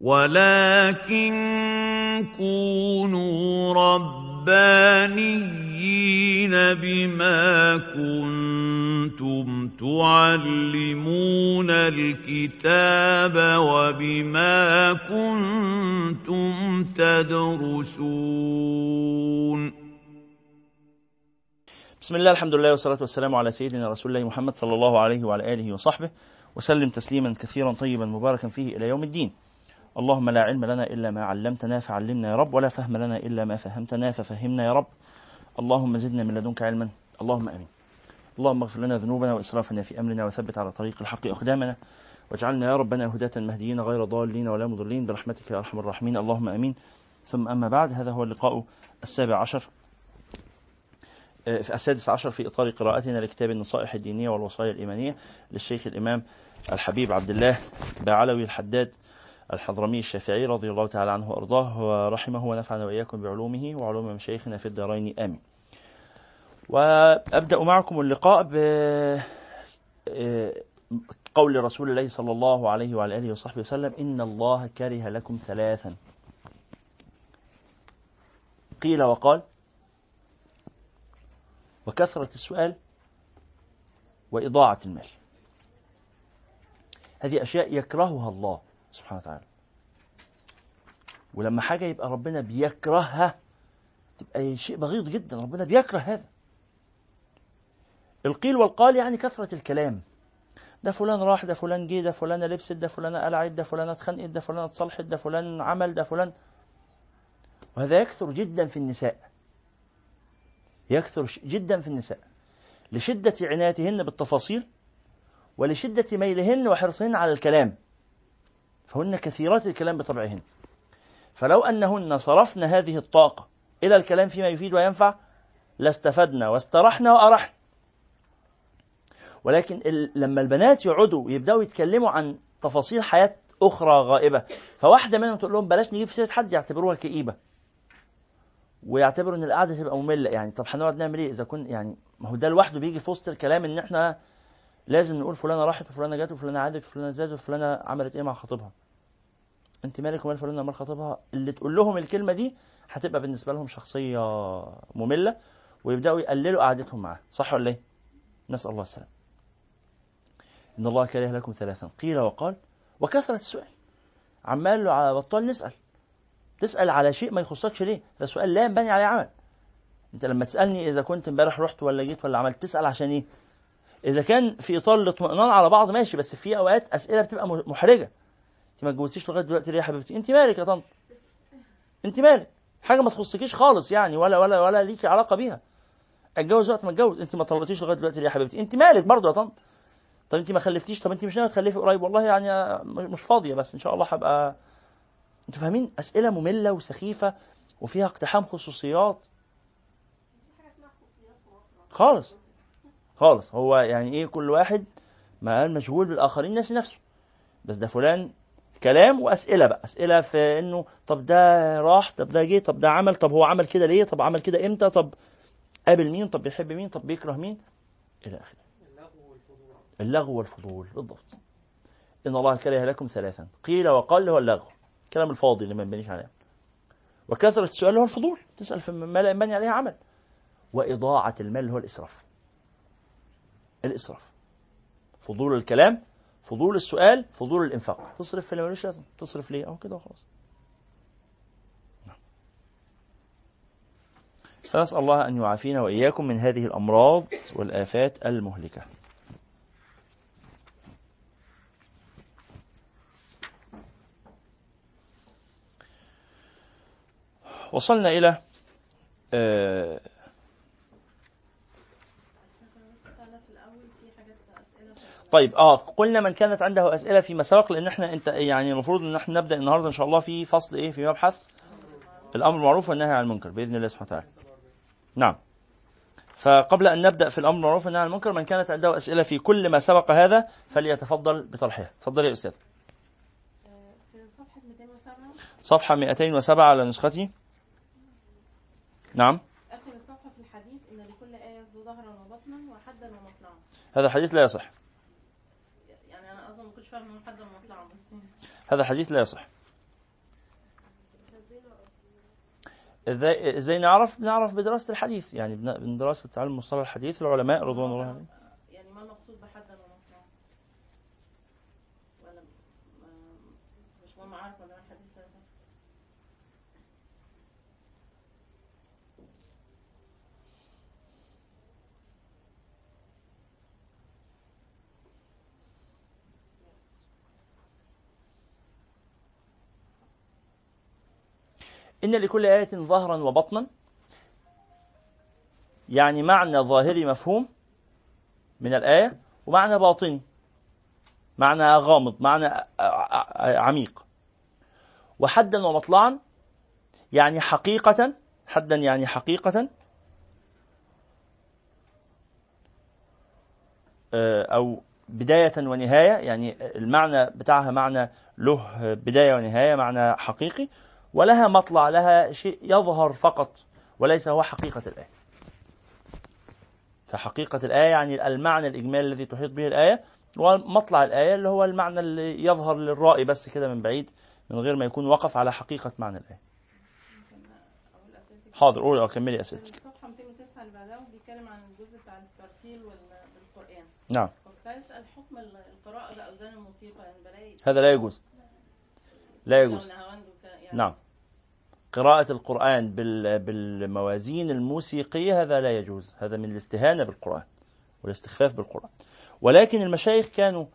ولكن كونوا ربانيين بما كنتم تعلمون الكتاب وبما كنتم تدرسون بسم الله الحمد لله والصلاة والسلام على سيدنا رسول الله محمد صلى الله عليه وعلى آله وصحبه وسلم تسليما كثيرا طيبا مباركا فيه إلى يوم الدين. اللهم لا علم لنا إلا ما علمتنا فعلمنا يا رب ولا فهم لنا إلا ما فهمتنا ففهمنا يا رب. اللهم زدنا من لدنك علما. اللهم آمين. اللهم اغفر لنا ذنوبنا وإسرافنا في أمرنا وثبت على طريق الحق أقدامنا. واجعلنا يا ربنا هداة مهديين غير ضالين ولا مضلين. برحمتك يا أرحم الراحمين. اللهم آمين. ثم أما بعد هذا هو اللقاء السابع عشر في السادس عشر في إطار قراءتنا لكتاب النصائح الدينية والوصايا الإيمانية للشيخ الإمام الحبيب عبد الله بعلوي الحداد. الحضرمي الشافعي رضي الله تعالى عنه وأرضاه ورحمه ونفعنا وإياكم بعلومه وعلوم مشايخنا في الدارين. آمين. وأبدأ معكم اللقاء ب قول رسول الله صلى الله عليه وعلى آله وصحبه وسلم إن الله كره لكم ثلاثا. قيل وقال وكثرة السؤال وإضاعة المال. هذه أشياء يكرهها الله. سبحانه وتعالى. ولما حاجة يبقى ربنا بيكرهها تبقى شيء بغيض جدا ربنا بيكره هذا. القيل والقال يعني كثرة الكلام. ده فلان راح ده فلان جه ده فلانة لبست ده فلانة قلعت ده فلانة اتخنقت ده فلانة اتصلحت ده فلان عمل ده فلان. وهذا يكثر جدا في النساء. يكثر جدا في النساء. لشدة عنايتهن بالتفاصيل ولشدة ميلهن وحرصهن على الكلام. فهن كثيرات الكلام بطبعهن. فلو أنهن صرفن هذه الطاقة إلى الكلام فيما يفيد وينفع لاستفدنا واسترحنا وأرحنا. ولكن لما البنات يقعدوا يبدأوا يتكلموا عن تفاصيل حياة أخرى غائبة فواحدة منهم تقول لهم بلاش نجيب سيرة حد يعتبروها كئيبة. ويعتبروا إن القعدة تبقى مملة. يعني طب هنقعد نعمل إيه؟ إذا كن يعني ما هو ده لوحده بيجي في وسط الكلام إن إحنا لازم نقول فلانة راحت وفلانة جت وفلانة عادت وفلانة زادت وفلانة عملت إيه مع خطيبها. أنت مالك ومال فلانة مال خطيبها؟ اللي تقول لهم الكلمة دي هتبقى بالنسبة لهم شخصية مملة ويبدأوا يقللوا قعدتهم معاه صح ولا إيه؟ نسأل الله السلام إن الله كره لكم ثلاثا. قيل وقال وكثره السؤال. عمال على بطال نسأل. تسأل على شيء ما يخصكش ليه؟ ده سؤال لا ينبني عليه عمل. أنت لما تسألني إذا كنت إمبارح رحت ولا جيت ولا عملت تسأل عشان إيه؟ إذا كان في إطار الاطمئنان على بعض ماشي بس في أوقات أسئلة بتبقى محرجة. أنت ما اتجوزتيش لغاية دلوقتي ليه يا حبيبتي؟ أنت مالك يا طنط؟ أنت مالك؟ حاجة ما تخصكيش خالص يعني ولا ولا ولا ليكي علاقة بيها. اتجوز وقت ما اتجوز. أنت ما طلقتيش لغاية دلوقتي ليه يا حبيبتي؟ أنت مالك برضه يا طنط؟ طب أنت ما خلفتيش؟ طب أنت مش ناوية تخلفي قريب؟ والله يعني مش فاضية بس إن شاء الله هبقى أنتوا فاهمين؟ أسئلة مملة وسخيفة وفيها اقتحام خصوصيات. خالص. خالص. هو يعني إيه كل واحد ما مشغول بالآخرين ناسي نفسه. بس ده فلان كلام وأسئلة بقى. أسئلة في إنه طب ده راح طب ده جه طب ده عمل طب هو عمل كده ليه طب عمل كده إمتى طب قابل مين طب بيحب مين طب بيكره مين؟ إلى آخره. اللغو والفضول. بالضبط. إن الله كره لكم ثلاثا. قيل وقال هو اللغو. الكلام الفاضي اللي ما ينبنيش عليه. وكثرة السؤال هو الفضول. تسأل في ما لا ينبني عليه عمل. وإضاعة المال هو الإسراف. الإسراف. فضول الكلام فضول السؤال فضول الإنفاق. تصرف في اللي ملوش لازم تصرف ليه؟ أو كده وخلاص. فنسأل الله أن يعافينا وإياكم من هذه الأمراض والآفات المهلكة. وصلنا إلى آه طيب آه قلنا من كانت عنده أسئلة فيما سبق لأن إحنا أنت يعني المفروض إن إحنا نبدأ النهارده إن شاء الله في فصل إيه في مبحث الأمر بالمعروف والنهي عن المنكر بإذن الله سبحانه وتعالى. نعم. فقبل أن نبدأ في الأمر بالمعروف والنهي عن المنكر من كانت عنده أسئلة في كل ما سبق هذا فليتفضل بطرحها. تفضل يا أستاذ. في صفحة 207 صفحه 207 على نسختي. نعم. آخر الصفحة في الحديث إن لكل آية ظهرا وبطنا وحدا ومطلعا هذا الحديث لا يصح. هذا حديث لا يصح. إزاي نعرف نعرف بدراسة الحديث يعني من دراسة تعلم مصطلح الحديث العلماء رضوان الله عليهم. إن لكل آية ظهرا وبطنا. يعني معنى ظاهري مفهوم من الآية ومعنى باطني. معنى غامض معنى عميق. وحدا ومطلعا يعني حقيقة حدا يعني حقيقة. آه، أو بداية ونهاية يعني المعنى بتاعها معنى له بداية ونهاية معنى حقيقي. ولها مطلع لها شيء يظهر فقط وليس هو حقيقة الآية. فحقيقة الآية يعني المعنى الإجمالي الذي تحيط به الآية ومطلع الآية اللي هو المعنى اللي يظهر للرائي بس كده من بعيد من غير ما يكون وقف على حقيقة معنى الآية. حاضر قولي أو كملي أسئلتك. الصفحه 209 اللي بعدها بيتكلم عن الجزء بتاع الترتيل بالقرآن. نعم. كنت أسأل حكم ال- القراءة بأوزان الموسيقى يعني بلاقي هذا لا يجوز. لا يجوز. يعني. نعم. قراءة القرآن بال- بالموازين الموسيقية هذا لا يجوز. هذا من الاستهانة بالقرآن والاستخفاف بالقرآن. ولكن المشايخ كانوا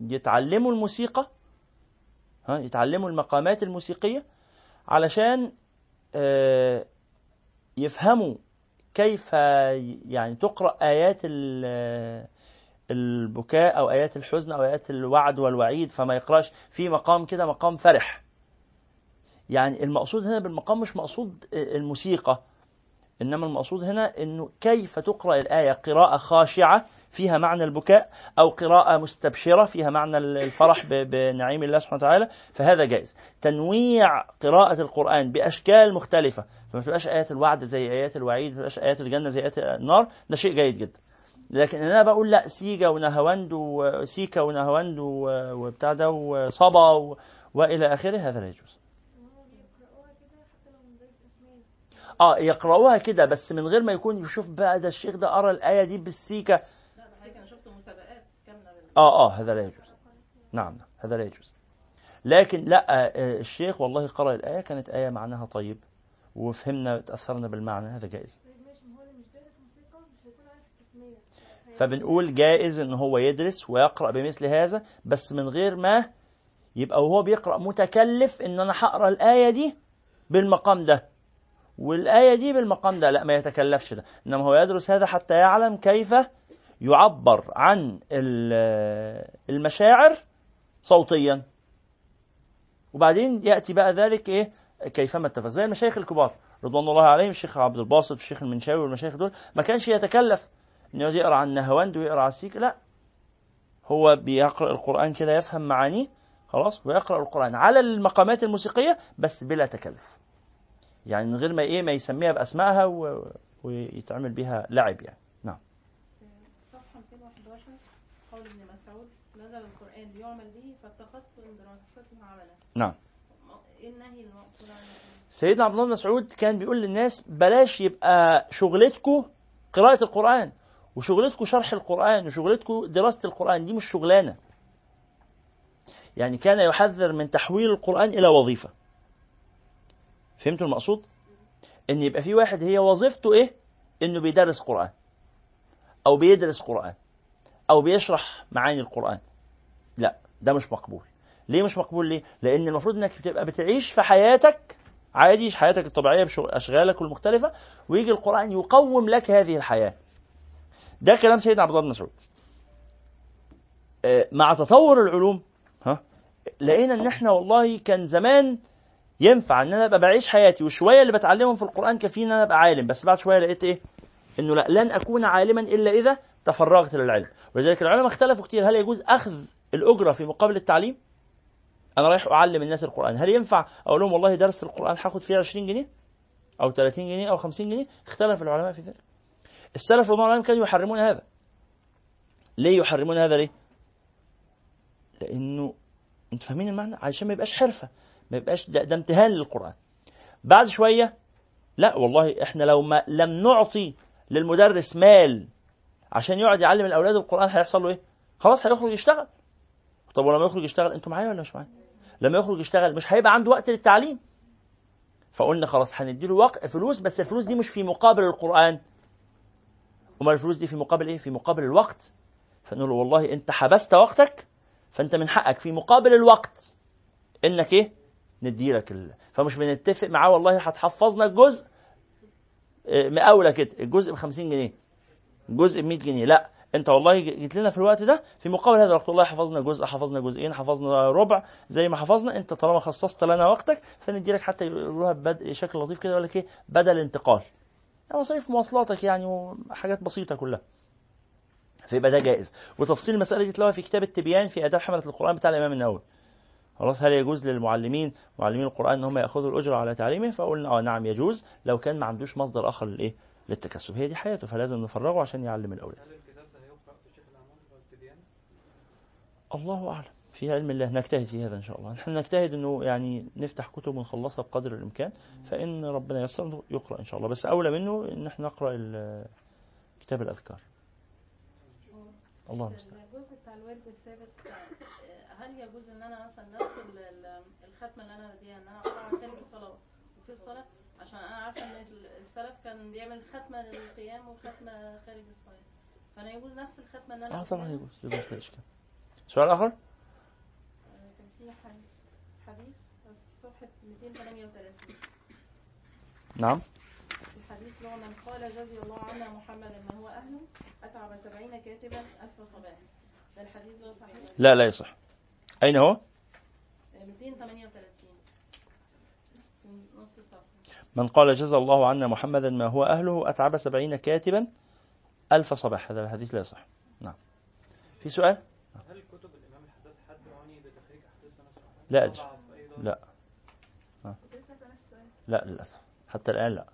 يتعلموا الموسيقى ها يتعلموا المقامات الموسيقية علشان آه، يفهموا كيف يعني تقرأ آيات ال- البكاء أو آيات الحزن أو آيات الوعد والوعيد فما يقرأش في مقام كده مقام فرح. يعني المقصود هنا بالمقام مش مقصود الموسيقى إنما المقصود هنا إنه كيف تقرأ الآية؟ قراءة خاشعة فيها معنى البكاء أو قراءة مستبشرة فيها معنى الفرح بنعيم الله سبحانه وتعالى فهذا جائز. تنويع قراءة القرآن بأشكال مختلفة فما تبقاش آيات الوعد زي آيات الوعيد ما تبقاش آيات الجنة زي آيات النار ده شيء جيد جدا. لكن أنا بقول لا سيجا ونهواند وسيكا ونهواند وبتاع ده وصبا وإلى آخره هذا لا يجوز. آه يقرأوها كده بس من غير ما يكون يشوف بقى ده الشيخ ده قرأ الآية دي بالسيكا لا ده حضرتك أنا شفت مسابقات كاملة بال- آه آه هذا لا يجوز. نعم نعم هذا لا يجوز. لكن لا آه، الشيخ والله قرأ الآية كانت آية معناها طيب وفهمنا تأثرنا بالمعنى هذا جائز. فبنقول جائز إن هو يدرس ويقرأ بمثل هذا بس من غير ما يبقى وهو بيقرأ متكلف إن أنا هقرأ الآية دي بالمقام ده. والآية دي بالمقام ده لا ما يتكلفش ده. إنما هو يدرس هذا حتى يعلم كيف يعبر عن ال- المشاعر صوتيا. وبعدين يأتي بقى ذلك إيه؟ كيفما اتفق. زي المشايخ الكبار رضوان الله عليهم الشيخ عبد الباسط والشيخ المنشاوي والمشايخ دول ما كانش يتكلف انه يقعد يقرأ عن نهواند ويقرأ على السيك لا. هو بيقرأ القرآن كده يفهم معانيه خلاص ويقرأ القرآن على المقامات الموسيقية بس بلا تكلف. يعني من غير ما إيه ما يسميها بأسمائها و... ويتعمل بها لعب يعني. صفحة 211 قول ابن مسعود نزل القرآن ليعمل به فاتخذت من دراسته عملا. نعم. إيه النهي؟ سيدنا عبد الله بن مسعود كان بيقول للناس بلاش يبقى شغلتكم قراءة القرآن وشغلتكم شرح القرآن وشغلتكم دراسة القرآن دي مش شغلانة. يعني كان يحذر من تحويل القرآن إلى وظيفة. فهمتوا المقصود؟ إن يبقى في واحد هي وظيفته إيه؟ إنه بيدرس قرآن. أو بيدرس قرآن. أو بيشرح معاني القرآن. لا ده مش مقبول. ليه مش مقبول؟ ليه؟ لأن المفروض إنك بتبقى بتعيش في حياتك عادي حياتك الطبيعية بأشغالك المختلفة ويجي القرآن يقوم لك هذه الحياة. ده كلام سيدنا عبد الله بن مسعود. آه، مع تطور العلوم ها لقينا إن إحنا والله كان زمان ينفع إن أنا أبقى بعيش حياتي والشويه اللي بتعلمهم في القرآن كفينا إن أنا أبقى عالم بس بعد شوية لقيت إيه؟ إنه لا لن أكون عالما إلا إذا تفرغت للعلم. ولذلك العلماء اختلفوا كتير هل يجوز أخذ الأجرة في مقابل التعليم؟ أنا رايح أعلم الناس القرآن. هل ينفع أقول لهم والله درس القرآن هاخد فيه 20 جنيه؟ أو 30 جنيه؟ أو 50 جنيه؟ اختلف العلماء في ذلك. السلف رضوان الله كانوا يحرمون هذا. ليه يحرمون هذا ليه؟ لأنه أنتوا فاهمين المعنى؟ عشان ما يبقاش حرفة. ما يبقاش ده, ده امتهان للقرآن. بعد شوية لا والله إحنا لو ما لم نعطي للمدرس مال عشان يقعد يعلم الأولاد القرآن هيحصل له إيه؟ خلاص هيخرج يشتغل. طب ولما يخرج يشتغل أنتوا معايا ولا مش معايا؟ لما يخرج يشتغل مش هيبقى عنده وقت للتعليم. فقلنا خلاص هنديله وقت فلوس بس الفلوس دي مش في مقابل القرآن. أمال الفلوس دي في مقابل إيه؟ في مقابل الوقت. فنقول له والله أنت حبست وقتك فأنت من حقك في مقابل الوقت. إنك إيه؟ نديلك ال... فمش بنتفق معاه والله هتحفظنا الجزء آه، مقاولة كده الجزء ب 50 جنيه الجزء ب 100 جنيه لا انت والله جيت لنا في الوقت ده في مقابل هذا الوقت والله حفظنا جزء حفظنا جزئين حفظنا ربع زي ما حفظنا انت طالما خصصت لنا وقتك فندي لك حتى يقولوها ببدء شكل لطيف كده يقول لك إيه بدل انتقال. مصاريف مواصلاتك يعني وحاجات بسيطة كلها. فيبقى ده جائز. وتفصيل المسألة دي تلاقوها في كتاب التبيان في اداب حملة القرآن بتاع الإمام النووي. خلاص هل يجوز للمعلمين معلمين القرآن إن هم يأخذوا الاجره على تعليمه؟ فقلنا آه نعم يجوز لو كان ما عندوش مصدر آخر للايه للتكسب. هي دي حياته فلازم نفرغه عشان يعلم الأولاد؟ الله أعلم. في علم الله نجتهد في هذا إن شاء الله. نحن نجتهد إنه يعني نفتح كتب ونخلصها بقدر الإمكان فإن ربنا ييسر يقرأ إن شاء الله. بس أولى منه إن إحنا نقرأ كتاب الأذكار. الله المستعان. الجزء بتاع الورد الثابت هل يجوز إن أنا مثلا نفس ال- ال- الختمة اللي أنا بديها إن أنا اقراها خارج الصلاة وفي الصلاة؟ عشان أنا عارفة إن السلف كان بيعمل ختمة للقيام وختمة خارج الصلاة. فأنا يجوز نفس الختمة إن أنا آه طبعا؟ يجوز يجوز لا إشكال. سؤال آخر؟ آه، كان في حديث بس في صفحة 238 نعم. الحديث هو من قال جزي الله عنا محمدا ما هو أهله أتعب سبعين كاتبا ألف صباح. ده الحديث ده صحيح؟ لا لا يصح. أين هو؟ 238 في نصف من قال جزى الله عنا محمدا ما هو أهله أتعب سبعين كاتبا ألف صباح. هذا الحديث لا يصح. نعم. في سؤال؟ هل كتب الإمام الحداد حد يعني بتخريج مالك؟ لا أدري. لا. لا للأسف. حتى الآن لا.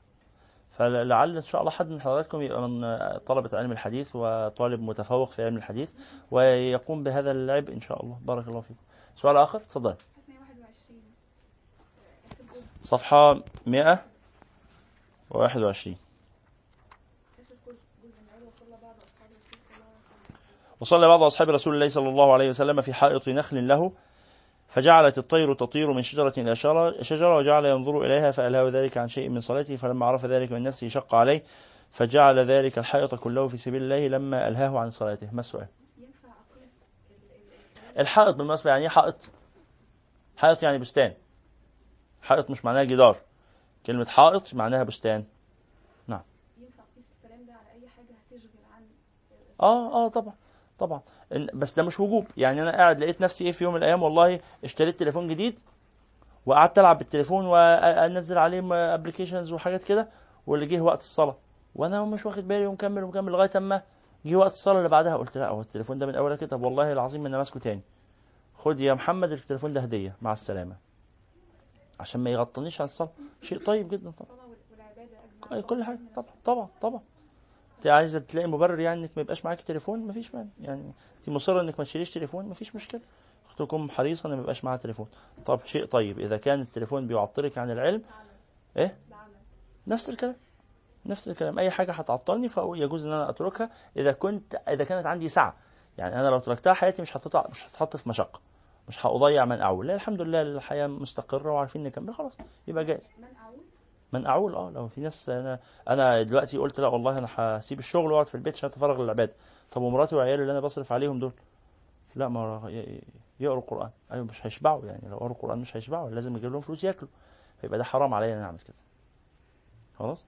فلعل إن شاء الله حد من حضراتكم يبقى من طلبة علم الحديث وطالب متفوق في علم الحديث ويقوم بهذا العبء إن شاء الله. بارك الله فيكم. سؤال آخر؟ تفضل. 121 صفحة 121 وصلى بعض أصحاب رسول الله صلى الله عليه وسلم في حائط نخل له فجعلت الطير تطير من شجرة إلى شجرة وجعل ينظر إليها فألهاه ذلك عن شيء من صلاته فلما عرف ذلك من نفسه شق عليه فجعل ذلك الحائط كله في سبيل الله لما ألهاه عن صلاته. ما السؤال؟ ينفع الحائط بالمناسبة يعني إيه حائط؟ حائط يعني بستان. حائط مش معناها جدار. كلمة حائط معناها بستان. ينفع اقيس الكلام ده على أي حاجة هتشغل عن آه آه طبعا. طبعا. بس ده مش وجوب. يعني أنا قاعد لقيت نفسي إيه في يوم من الأيام والله اشتريت تليفون جديد وقعدت ألعب بالتليفون وأنزل عليه ابلكيشنز وحاجات كده واللي جه وقت الصلاة. وأنا مش واخد بالي ومكمل ومكمل لغاية أما جه وقت الصلاة اللي بعدها. قلت لا هو التليفون ده من اولها كده طب والله العظيم أنا ماسكه تاني. خد يا محمد التليفون ده هدية. مع السلامة. عشان ما يغطنيش على الصلاة. شيء طيب جدا طبعا. كل حاجة. طبعا طبعا طبعا. انت عايزة تلاقي مبرر يعني انك ما يبقاش معاك تليفون؟ مفيش مانع. يعني انت مصرة انك ما تشتريش تليفون؟ مفيش مشكلة. اختكم حريصه إن ما يبقاش معاها تليفون. طب شيء طيب. إذا كان التليفون بيعطلك عن العلم إيه؟ نفس الكلام. نفس الكلام. أي حاجة هتعطلني فيجوز إن أنا أتركها إذا كنت إذا كانت عندي سعه يعني أنا لو تركتها حياتي مش هتطلع مش هتحط في مشقة. مش هأضيع من أعول. لا الحمد لله الحياة مستقرة وعارفين نكمل. خلاص. يبقى جايز من من أعول آه لو في ناس أنا أنا دلوقتي قلت لا والله أنا هسيب الشغل وأقعد في البيت عشان أتفرغ للعباده طب ومراتي وعيالي اللي أنا بصرف عليهم دول؟ لا ما يقروا القرآن. أيوه مش هيشبعوا يعني. لو قروا القرآن مش هيشبعوا لازم أجيب لهم فلوس ياكلوا. فيبقى ده حرام عليا إن أنا أعمل كده. خلاص؟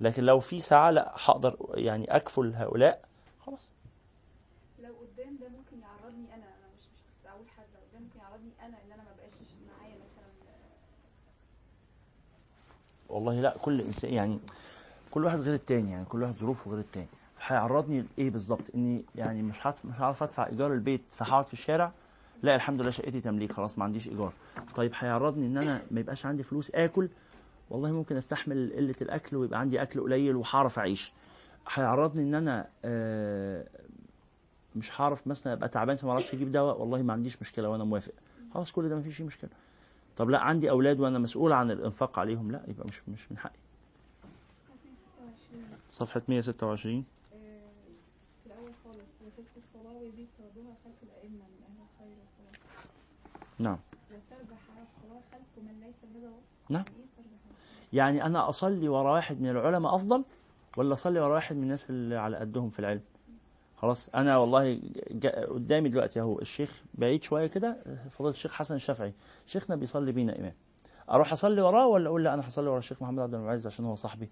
لكن لو في ساعه لا هقدر يعني أكفل هؤلاء خلاص لو قدام ده ممكن يعرضني أنا أنا مش مش بقول حد لو قدام ممكن يعرضني أنا ان أنا ما بقاش معايا مثلا والله لا كل إنسان يعني كل واحد غير التاني يعني كل واحد ظروفه غير التاني. هيعرضني لإيه بالظبط؟ إني يعني مش هت- مش هعرف أدفع إيجار البيت فهقعد في الشارع لا الحمد لله شقتي تمليك خلاص ما عنديش إيجار. طيب هيعرضني إن أنا ما يبقاش عندي فلوس آكل؟ والله ممكن أستحمل قلة الأكل ويبقى عندي أكل قليل وهعرف أعيش. هيعرضني إن أنا آه، مش هعرف مثلا أبقى تعبان فما أعرفش أجيب دواء؟ والله ما عنديش مشكلة وأنا موافق. خلاص كل ده ما فيش مشكلة. طب لا عندي أولاد وأنا مسؤول عن الإنفاق عليهم. لا يبقى مش مش من حقي. صفحة 126 آه، في الأول خالص وتذكر الصلاة ويزيد خلف الأئمة من أهل الخير والصلاة نعم. وتربح على الصلاة خلف من ليس نعم. يعني أنا أصلي ورا واحد من العلماء أفضل ولا أصلي ورا واحد من الناس اللي على قدهم في العلم؟ خلاص. أنا والله قدامي دلوقتي أهو الشيخ بعيد شوية كده فضيلة الشيخ حسن الشافعي. شيخنا بيصلي بينا إمام. أروح أصلي وراه ولا أقول لا أنا هصلي ورا الشيخ محمد عبد المعز عشان هو صاحبي؟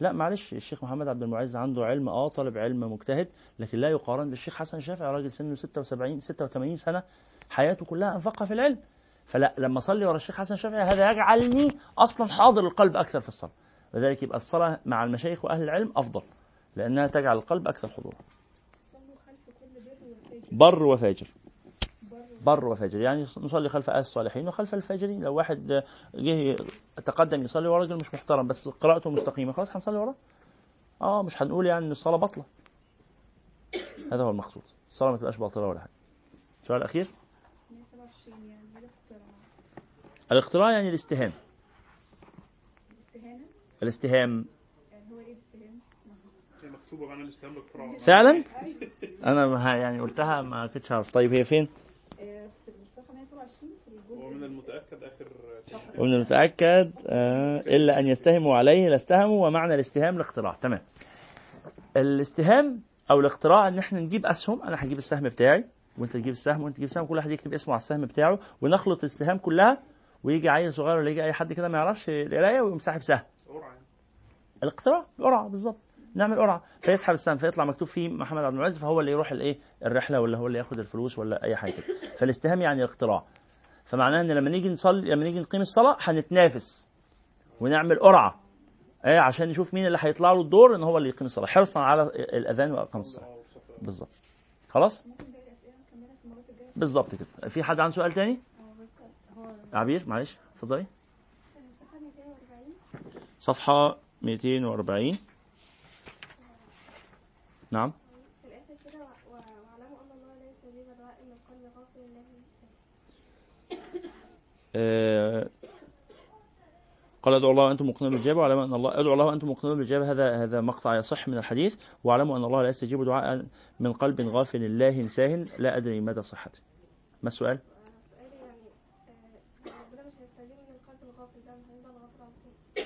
لا معلش الشيخ محمد عبد المعز عنده علم آه طالب علم مجتهد لكن لا يقارن بالشيخ حسن الشافعي راجل سنه 76 86 سنة حياته كلها أنفقها في العلم. فلا لما أصلي ورا الشيخ حسن الشافعي هذا يجعلني أصلا حاضر القلب أكثر في الصلاة. لذلك يبقى الصلاة مع المشايخ وأهل العلم أفضل لأنها تجعل القلب أكثر حضورا. بر وفاجر. بر وفاجر. يعني نصلي خلف آل الصالحين وخلف الفاجرين. لو واحد جه تقدم يصلي ورا راجل مش محترم بس قراءته مستقيمة. خلاص هنصلي وراه. آه مش هنقول يعني إن الصلاة باطلة. هذا هو المقصود. الصلاة ما تبقاش باطلة ولا حاجة. السؤال الاخير 127 الاختراع يعني الاستهانة. الاستهام يعني هو إيه الاستهانة؟ هي مكتوبة فعلا؟ أنا يعني قلتها ما كنتش عارف. طيب هي فين؟ آه، في الصفحة 127 في الجزء هو من المتأكد آخر ومن المتأكد آه إلا أن يستهموا عليه لاستهموا ومعنى الاستهام الاختراع تمام. الاستهام أو الاختراع إن إحنا نجيب أسهم أنا هجيب السهم بتاعي وأنت تجيب السهم وأنت تجيب السهم كل واحد يكتب اسمه على السهم بتاعه ونخلط السهام كلها ويجي عيل صغير ولا يجي أي حد كده ما يعرفش القراية ويقوم ساحب سهم. يعني. الاقتراع القرعة بالظبط. نعمل قرعة. فيسحب السهم فيطلع مكتوب فيه محمد عبد المعز فهو اللي يروح الإيه؟ الرحلة ولا هو اللي ياخد الفلوس ولا أي حاجة كده. فالاستهام يعني الاختراع. فمعناه إن لما نيجي نصلي لما نيجي نقيم الصلاة هنتنافس ونعمل قرعة. إيه؟ عشان نشوف مين اللي هيطلع له الدور إن هو اللي يقيم الصلاة. حرصا على الأذان وإقام الصلاة. آه والصفا. بالظبط. خلاص؟ بالظبط كده. في حد عنده سؤال تاني؟ هو بس هو عبير معلش اتفضلي. صفحة 240 صفحة 240 نعم في الآخر كده و- و- وأعلموا أن الله لا يستجيب دعاء من قلب غافل الله آه، قال ادعوا الله وأنتم موقنون بالاجابه واعلموا أن الله ادعوا الله وأنتم موقنون بالاجابه هذا هذا مقطع يصح من الحديث واعلموا أن الله لا يستجيب دعاء من قلب غافل الله ساهن لا أدري مدى صحته. ما السؤال؟ سؤالي يعني آه،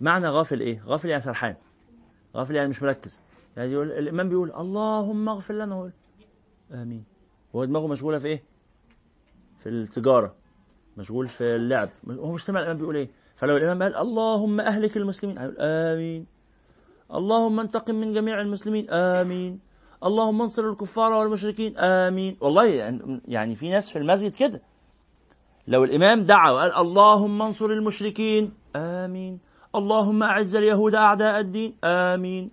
معنى غافل إيه؟ غافل يعني سرحان. غافل يعني مش مركز. يعني يقول الإمام بيقول اللهم اغفر لنا هو آمين. هو دماغه مشغولة في إيه؟ في التجارة. مشغول في اللعب. هو مش سامع الإمام بيقول إيه؟ فلو الإمام قال اللهم أهلك المسلمين هيقول آمين. اللهم انتقم من جميع المسلمين آمين. اللهم انصر الكفار والمشركين آمين. والله يعني- يعني في ناس في المسجد كده. لو الإمام دعا وقال اللهم انصر المشركين آمين. اللهم أعز اليهود أعداء الدين آمين.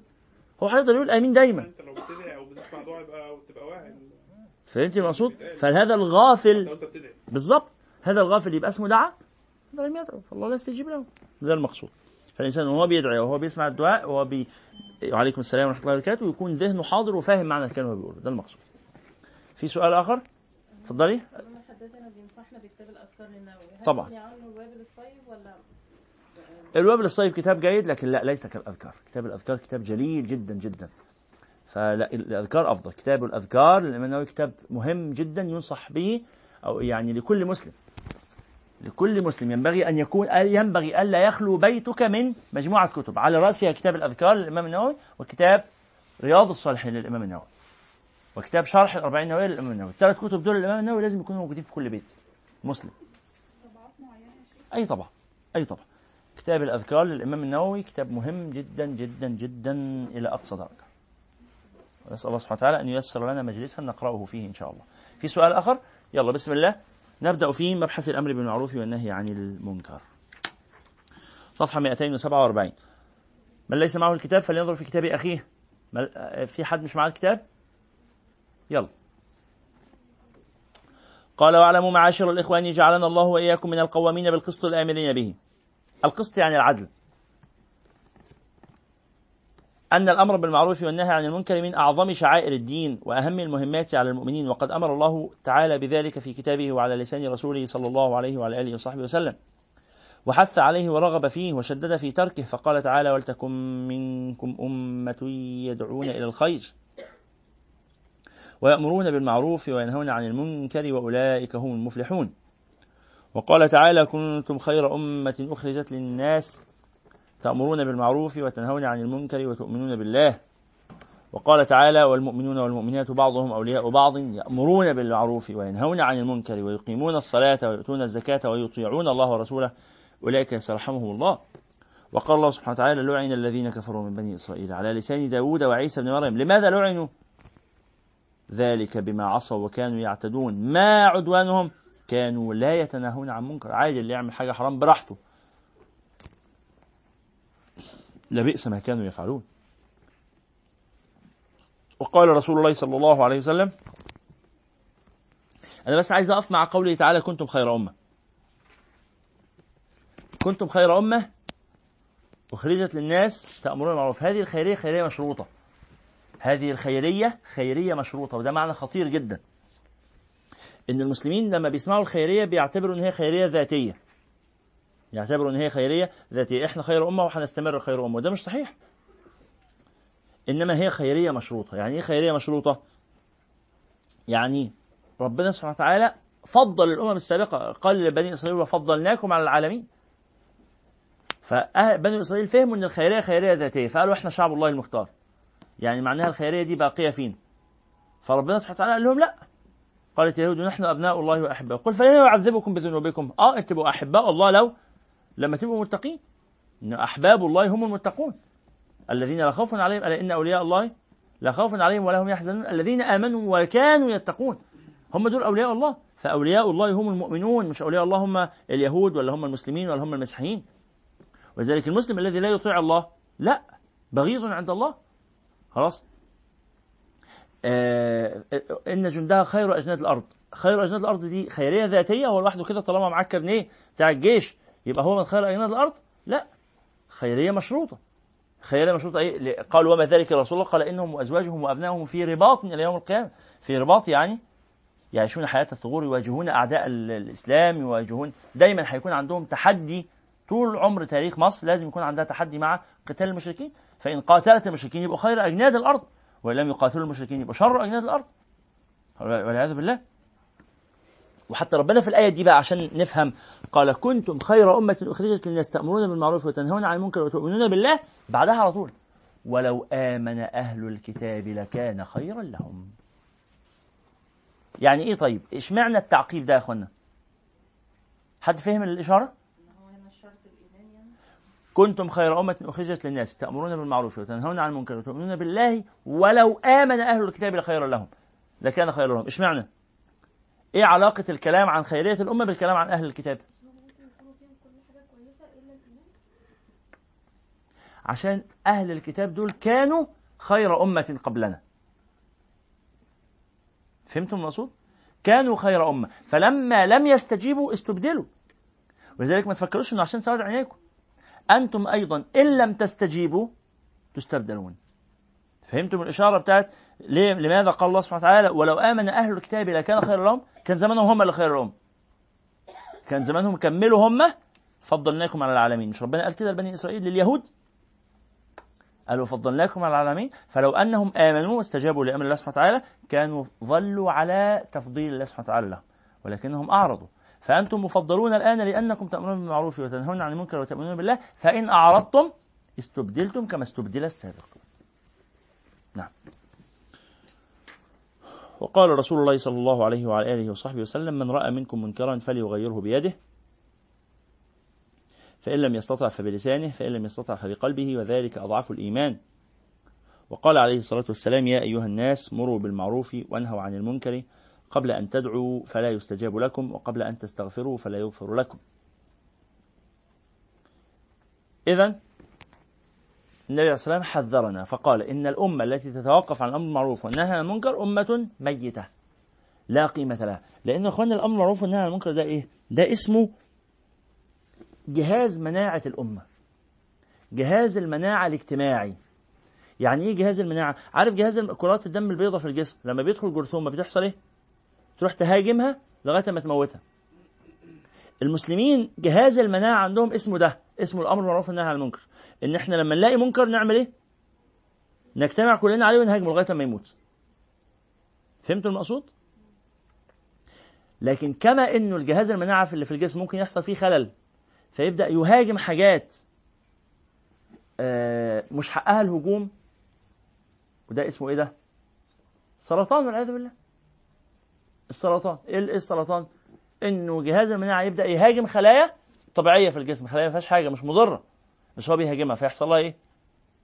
هو هيقدر يقول أمين دايما. أنت لو بتدعي أو بتسمع دعاء يبقى تبقى واعي. فهمت المقصود؟ فهذا الغافل لو أنت بتدعي. بالضبط. هذا الغافل يبقى اسمه دعا هذا لم يدعو. فالله لا يستجيب له. ده المقصود. فالإنسان وهو بيدعي وهو بيسمع الدعاء وهو بي وعليكم السلام ورحمة الله وبركاته ويكون ذهنه حاضر وفاهم معنى الكلمة اللي بيقوله. ده المقصود. في سؤال آخر؟ اتفضلي. حدثنا بينصحنا بكتاب الأذكار للنووي. طبعا. يغني عنه الوابل الصيب ولا الوابل الصيب كتاب جيد لكن لا ليس كالأذكار. كتاب الأذكار كتاب جليل جدا جدا. فلا الأذكار أفضل. كتاب الأذكار للامام النووي كتاب مهم جدا ينصح به أو يعني لكل مسلم. لكل مسلم ينبغي أن يكون ينبغي الا يخلو بيتك من مجموعة كتب. على راسها كتاب الأذكار للإمام النووي وكتاب رياض الصالحين للإمام النووي. وكتاب شرح الأربعين النووية للإمام النووي. الثلاث كتب دول للإمام النووي لازم يكونوا موجودين في كل بيت. مسلم. أي طبعا أي طبعا كتاب الأذكار للإمام النووي كتاب مهم جدا جدا جدا إلى أقصى درجة. نسأل الله سبحانه وتعالى أن ييسر لنا مجلسا نقرأه فيه إن شاء الله. في سؤال آخر؟ يلا بسم الله. نبدأ في مبحث الأمر بالمعروف والنهي عن المنكر. صفحة 247 من ليس معه الكتاب فلينظر في كتاب أخيه. مل- في حد مش معاه الكتاب؟ يلا. قال واعلموا معاشر الإخوان جعلنا الله وإياكم من القوامين بالقسط الآمرين به. القسط يعني العدل. أن الأمر بالمعروف والنهي عن المنكر من أعظم شعائر الدين وأهم المهمات على المؤمنين وقد أمر الله تعالى بذلك في كتابه وعلى لسان رسوله صلى الله عليه وعلى آله وصحبه وسلم. وحث عليه ورغب فيه وشدد في تركه فقال تعالى ولتكن منكم أمة يدعون إلى الخير ويأمرون بالمعروف وينهون عن المنكر وأولئك هم المفلحون وقال تعالى كنتم خير أمة أخرجت للناس تأمرون بالمعروف وتنهون عن المنكر وتؤمنون بالله. وقال تعالى والمؤمنون والمؤمنات بعضهم أولياء بعض يأمرون بالمعروف وينهون عن المنكر ويقيمون الصلاة ويؤتون الزكاة ويطيعون الله ورسوله أولئك سيرحمهم الله. وقال الله سبحانه وتعالى لعن الذين كفروا من بني إسرائيل على لسان داود وعيسى بن مريم. لماذا لعنوا؟ ذلك بما عصوا وكانوا يعتدون. ما عدوانهم؟ كانوا لا يتناهون عن منكر. عادي اللي يعمل حاجة حرام براحته. لبئس ما كانوا يفعلون. وقال رسول الله صلى الله عليه وسلم أنا بس عايز أقف مع قوله تعالى كنتم خير أمة. كنتم خير أمة؟ أخرجت للناس تأمرون بالمعروف. هذه الخيرية خيرية مشروطة. هذه الخيرية خيرية مشروطة وده معنى خطير جدا. إن المسلمين لما بيسمعوا الخيرية بيعتبروا إن هي خيرية ذاتية. يعتبروا إن هي خيرية ذاتية. إحنا خير أمة وهنستمر خير أمة. وده مش صحيح. إنما هي خيرية مشروطة. يعني إيه خيرية مشروطة؟ يعني ربنا سبحانه وتعالى فضل الأمم السابقة. قال لبني إسرائيل وفضلناكم على العالمين فبني إسرائيل فهموا أن الخيرية خيرية ذاتية. فقالوا إحنا شعب الله المختار يعني معناها الخيرية دي باقية فينا فربنا سبحانه وتعالى قال لهم لا قالت اليهود نحن أبناء الله وأحباؤه قل فلن يعذبكم بذنوبكم؟ أنتم تبقوا أحباء الله لو لما تبقوا متقين إن أحباب الله هم المتقون. الذين لا خوف عليهم ألا إن أولياء الله لا خوف عليهم ولا هم يحزنون. الذين آمنوا وكانوا يتقون هم دول أولياء الله. فأولياء الله هم المؤمنون مش أولياء الله هم اليهود ولا هم المسلمين ولا هم المسيحيين. ولذلك المسلم الذي لا يطيع الله لا بغيض عند الله. خلاص؟ آه إن جندها خير أجناد الأرض. خير أجناد الأرض دي خيرية ذاتية هو لوحده كده طالما معاه كارنيه بتاع الجيش. يبقى هو من خير أجناد الأرض؟ لا. خيرية مشروطة. خيرية مشروطة إيه؟ قال وما ذلك رسول الله قال إنهم وأزواجهم وأبنائهم في رباط إلى يوم القيامة. في رباط يعني يعيشون حياة الثغور يواجهون أعداء الإسلام يواجهون دايما هيكون عندهم تحدي طول عمر تاريخ مصر. لازم يكون عندها تحدي مع قتال المشركين. فإن قاتلت المشركين يبقوا خير أجناد الأرض. وإن لم يقاتلوا المشركين. يبقوا شر أجناد الأرض؟ والعياذ بالله. وحتى ربنا في الآية دي بقى عشان نفهم قال كنتم خير أمة أخرجت للناس تأمرون بالمعروف وتنهون عن المنكر وتؤمنون بالله. بعدها على طول ولو آمن أهل الكتاب لكان خيرا لهم. يعني إيه طيب؟ إشمعنى التعقيب ده يا أخوانا؟ حد فهم الإشارة؟ كنتم خير أمة أخرجت للناس تأمرون بالمعروف وتنهون عن المنكر وتؤمنون بالله ولو آمن أهل الكتاب لخير لهم. لكان خير لهم. اشمعنى إيه علاقة الكلام عن خيرية الأمة بالكلام عن أهل الكتاب؟ عشان أهل الكتاب دول كانوا خير أمة قبلنا. فهمتم المقصود؟ كانوا خير أمة. فلما لم يستجيبوا استبدلوا. ولذلك ما تفكروش إنه عشان سواد عينيكم. أنتم أيضا إن لم تستجيبوا تستبدلون. فهمتم الإشارة بتاعت ليه لماذا قال الله سبحانه وتعالى ولو آمن أهل الكتاب لكان خير لهم؟ كان زمانهم هم اللي خير لهم. كان زمانهم كملوا هم فضلناكم على العالمين. مش ربنا قال كده لبني إسرائيل؟ لليهود. قالوا فضلناكم على العالمين. فلو أنهم آمنوا واستجابوا لأمر الله سبحانه وتعالى كانوا ظلوا على تفضيل الله سبحانه وتعالى لهم ولكنهم أعرضوا. فأنتم مفضلون الآن لأنكم تأمرون بالمعروف وتنهون عن المنكر وتؤمنون بالله فإن أعرضتم استبدلتم كما استبدل السابق. نعم. وقال رسول الله صلى الله عليه وعلى آله وصحبه وسلم من رأى منكم منكرا فليغيره بيده فإن لم يستطع فبلسانه فإن لم يستطع فبقلبه وذلك أضعف الإيمان. وقال عليه الصلاة والسلام يا أيها الناس مروا بالمعروف وانهوا عن المنكر قبل أن تدعوا فلا يستجاب لكم وقبل أن تستغفروا فلا يغفر لكم إذا النبي عليه والسلام حذرنا فقال إن الأمة التي تتوقف عن الأمر بالمعروف والنهي عن المنكر أمة ميتة لا قيمة لها لأن أخواننا الأمر بالمعروف والنهي عن المنكر ده إيه؟ ده اسمه جهاز مناعة الأمة جهاز المناعة الاجتماعي يعني إيه جهاز المناعة؟ عارف جهاز كرات الدم البيضاء في الجسم لما بيدخل جرثومة بتحصل إيه؟ تروح تهاجمها لغاية ما تموتها. المسلمين جهاز المناعة عندهم اسمه ده اسمه الأمر بالمعروف والنهي عن المنكر. إن إحنا لما نلاقي منكر نعمل إيه؟ نجتمع كلنا عليه ونهاجمه لغاية ما يموت. فهمتوا المقصود؟ لكن كما إنه الجهاز المناعة في اللي في الجسم ممكن يحصل فيه خلل فيبدأ يهاجم حاجات آه، مش حقها الهجوم وده اسمه إيه ده؟ سرطان والعياذ بالله. السرطان. إيه ال- السرطان؟ إنه جهاز المناعة يبدأ يهاجم خلايا طبيعية في الجسم. خلايا ما فيهاش حاجة مش مضرة. بس هو بيهاجمها. فيحصل لها إيه؟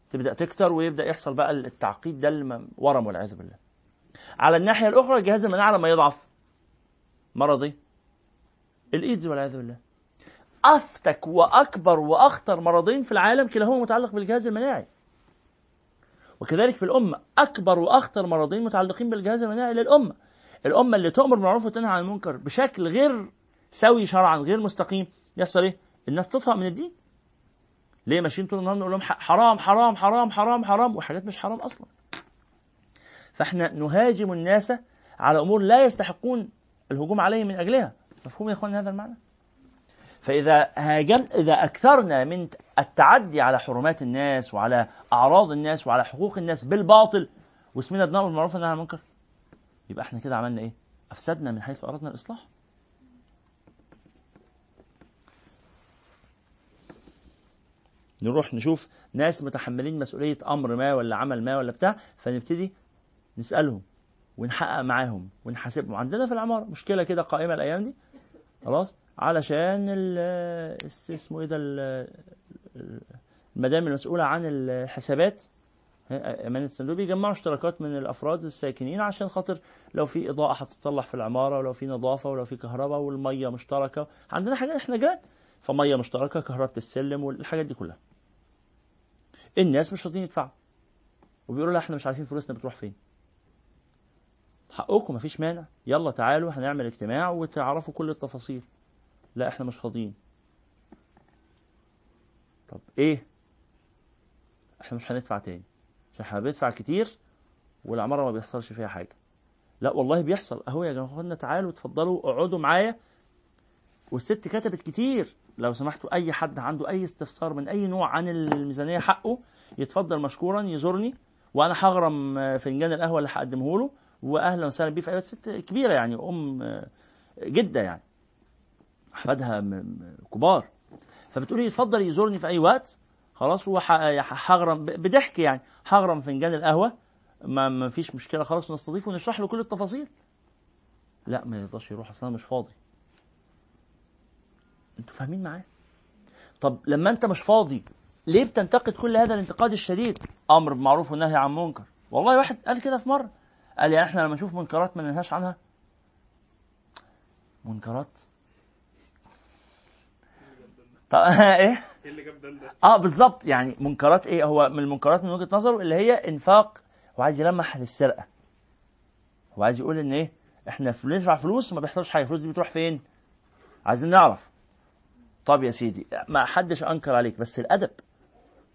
تبدأ تكتر ويبدأ يحصل بقى التعقيد ده الم- ورم والعياذ بالله. على الناحية الأخرى جهاز المناعة لما يضعف. مرضي الإيدز والعياذ بالله. أفتك وأكبر وأخطر مرضين في العالم كلاهما متعلق بالجهاز المناعي. وكذلك في الأمة أكبر وأخطر مرضين متعلقين بالجهاز المناعي للأمة. الأمة اللي تؤمر بالمعروف وتنهى عن المنكر بشكل غير سوي شرعا غير مستقيم يحصل إيه؟ الناس تطهق من الدين. ليه ماشيين طول النهار نقول لهم حرام حرام حرام حرام حرام وحاجات مش حرام أصلا. فإحنا نهاجم الناس على أمور لا يستحقون الهجوم عليهم من أجلها. مفهوم يا اخوان هذا المعنى؟ فإذا هاجم إذا أكثرنا من التعدي على حرمات الناس وعلى أعراض الناس وعلى حقوق الناس بالباطل واسمنا بنأمر بالمعروف والنهي عن المنكر يبقى إحنا كده عملنا إيه؟ أفسدنا من حيث أردنا الإصلاح. نروح نشوف ناس متحملين مسؤولية أمر ما ولا عمل ما ولا بتاع فنبتدي نسألهم ونحقق معاهم ونحاسبهم. عندنا في العمارة مشكلة كده قائمة الأيام دي. خلاص؟ علشان اسمه إيه ده؟ ال- المدام المسؤولة عن الحسابات. أمانة الصندوق بيجمعوا اشتراكات من الأفراد الساكنين عشان خاطر لو في إضاءة هتتصلح في العمارة ولو في نظافة ولو في كهرباء والمية مشتركة. عندنا حاجات إحنا جيران فمية مشتركة كهرباء السلم والحاجات دي كلها. الناس مش راضيين يدفعوا. وبيقولوا لا إحنا مش عارفين فلوسنا بتروح فين. حقكم مفيش مانع. يلا تعالوا هنعمل اجتماع وتعرفوا كل التفاصيل. لا إحنا مش فاضيين طب إيه؟ إحنا مش هندفع تاني. عشان إحنا بندفع كتير والعمارة ما بيحصلش فيها حاجة. لا والله بيحصل. اهو يا جماعة تعالوا اتفضلوا اقعدوا معايا. والست كتبت كتير. لو سمحتوا اي حد عنده اي استفسار من اي نوع عن الميزانية حقه يتفضل مشكورا يزورني وأنا هغرم فنجان القهوة اللي هقدمه له واهلا وسهلا بيه. في اي. ست كبيرة يعني ام جدة يعني. احفادها كبار. فبتقولي يتفضل يزورني في اي وقت؟ خلاص هو هغرم بضحك يعني. هغرم فنجان القهوة. ما ما فيش مشكلة خلاص نستضيفه ونشرح له كل التفاصيل. لا ما يرضاش يروح أصلا أنا مش فاضي. أنتوا فاهمين معايا؟ طب لما أنت مش فاضي ليه بتنتقد كل هذا الانتقاد الشديد؟ أمر بمعروف والنهي عن منكر. والله واحد قال كده في مرة. قال يعني إحنا لما نشوف منكرات ما ننهاش عنها. منكرات؟ طب إيه؟ إيه اللي جاب؟ آه بالظبط. يعني منكرات إيه؟ هو من المنكرات من وجهة نظره اللي هي إنفاق هو عايز يلمح للسرقة. هو عايز يقول إن إيه؟ إحنا فل- ندفع فلوس وما بيحصلش حاجة. الفلوس دي بتروح فين؟ عايزين نعرف. طب يا سيدي ما حدش أنكر عليك بس الأدب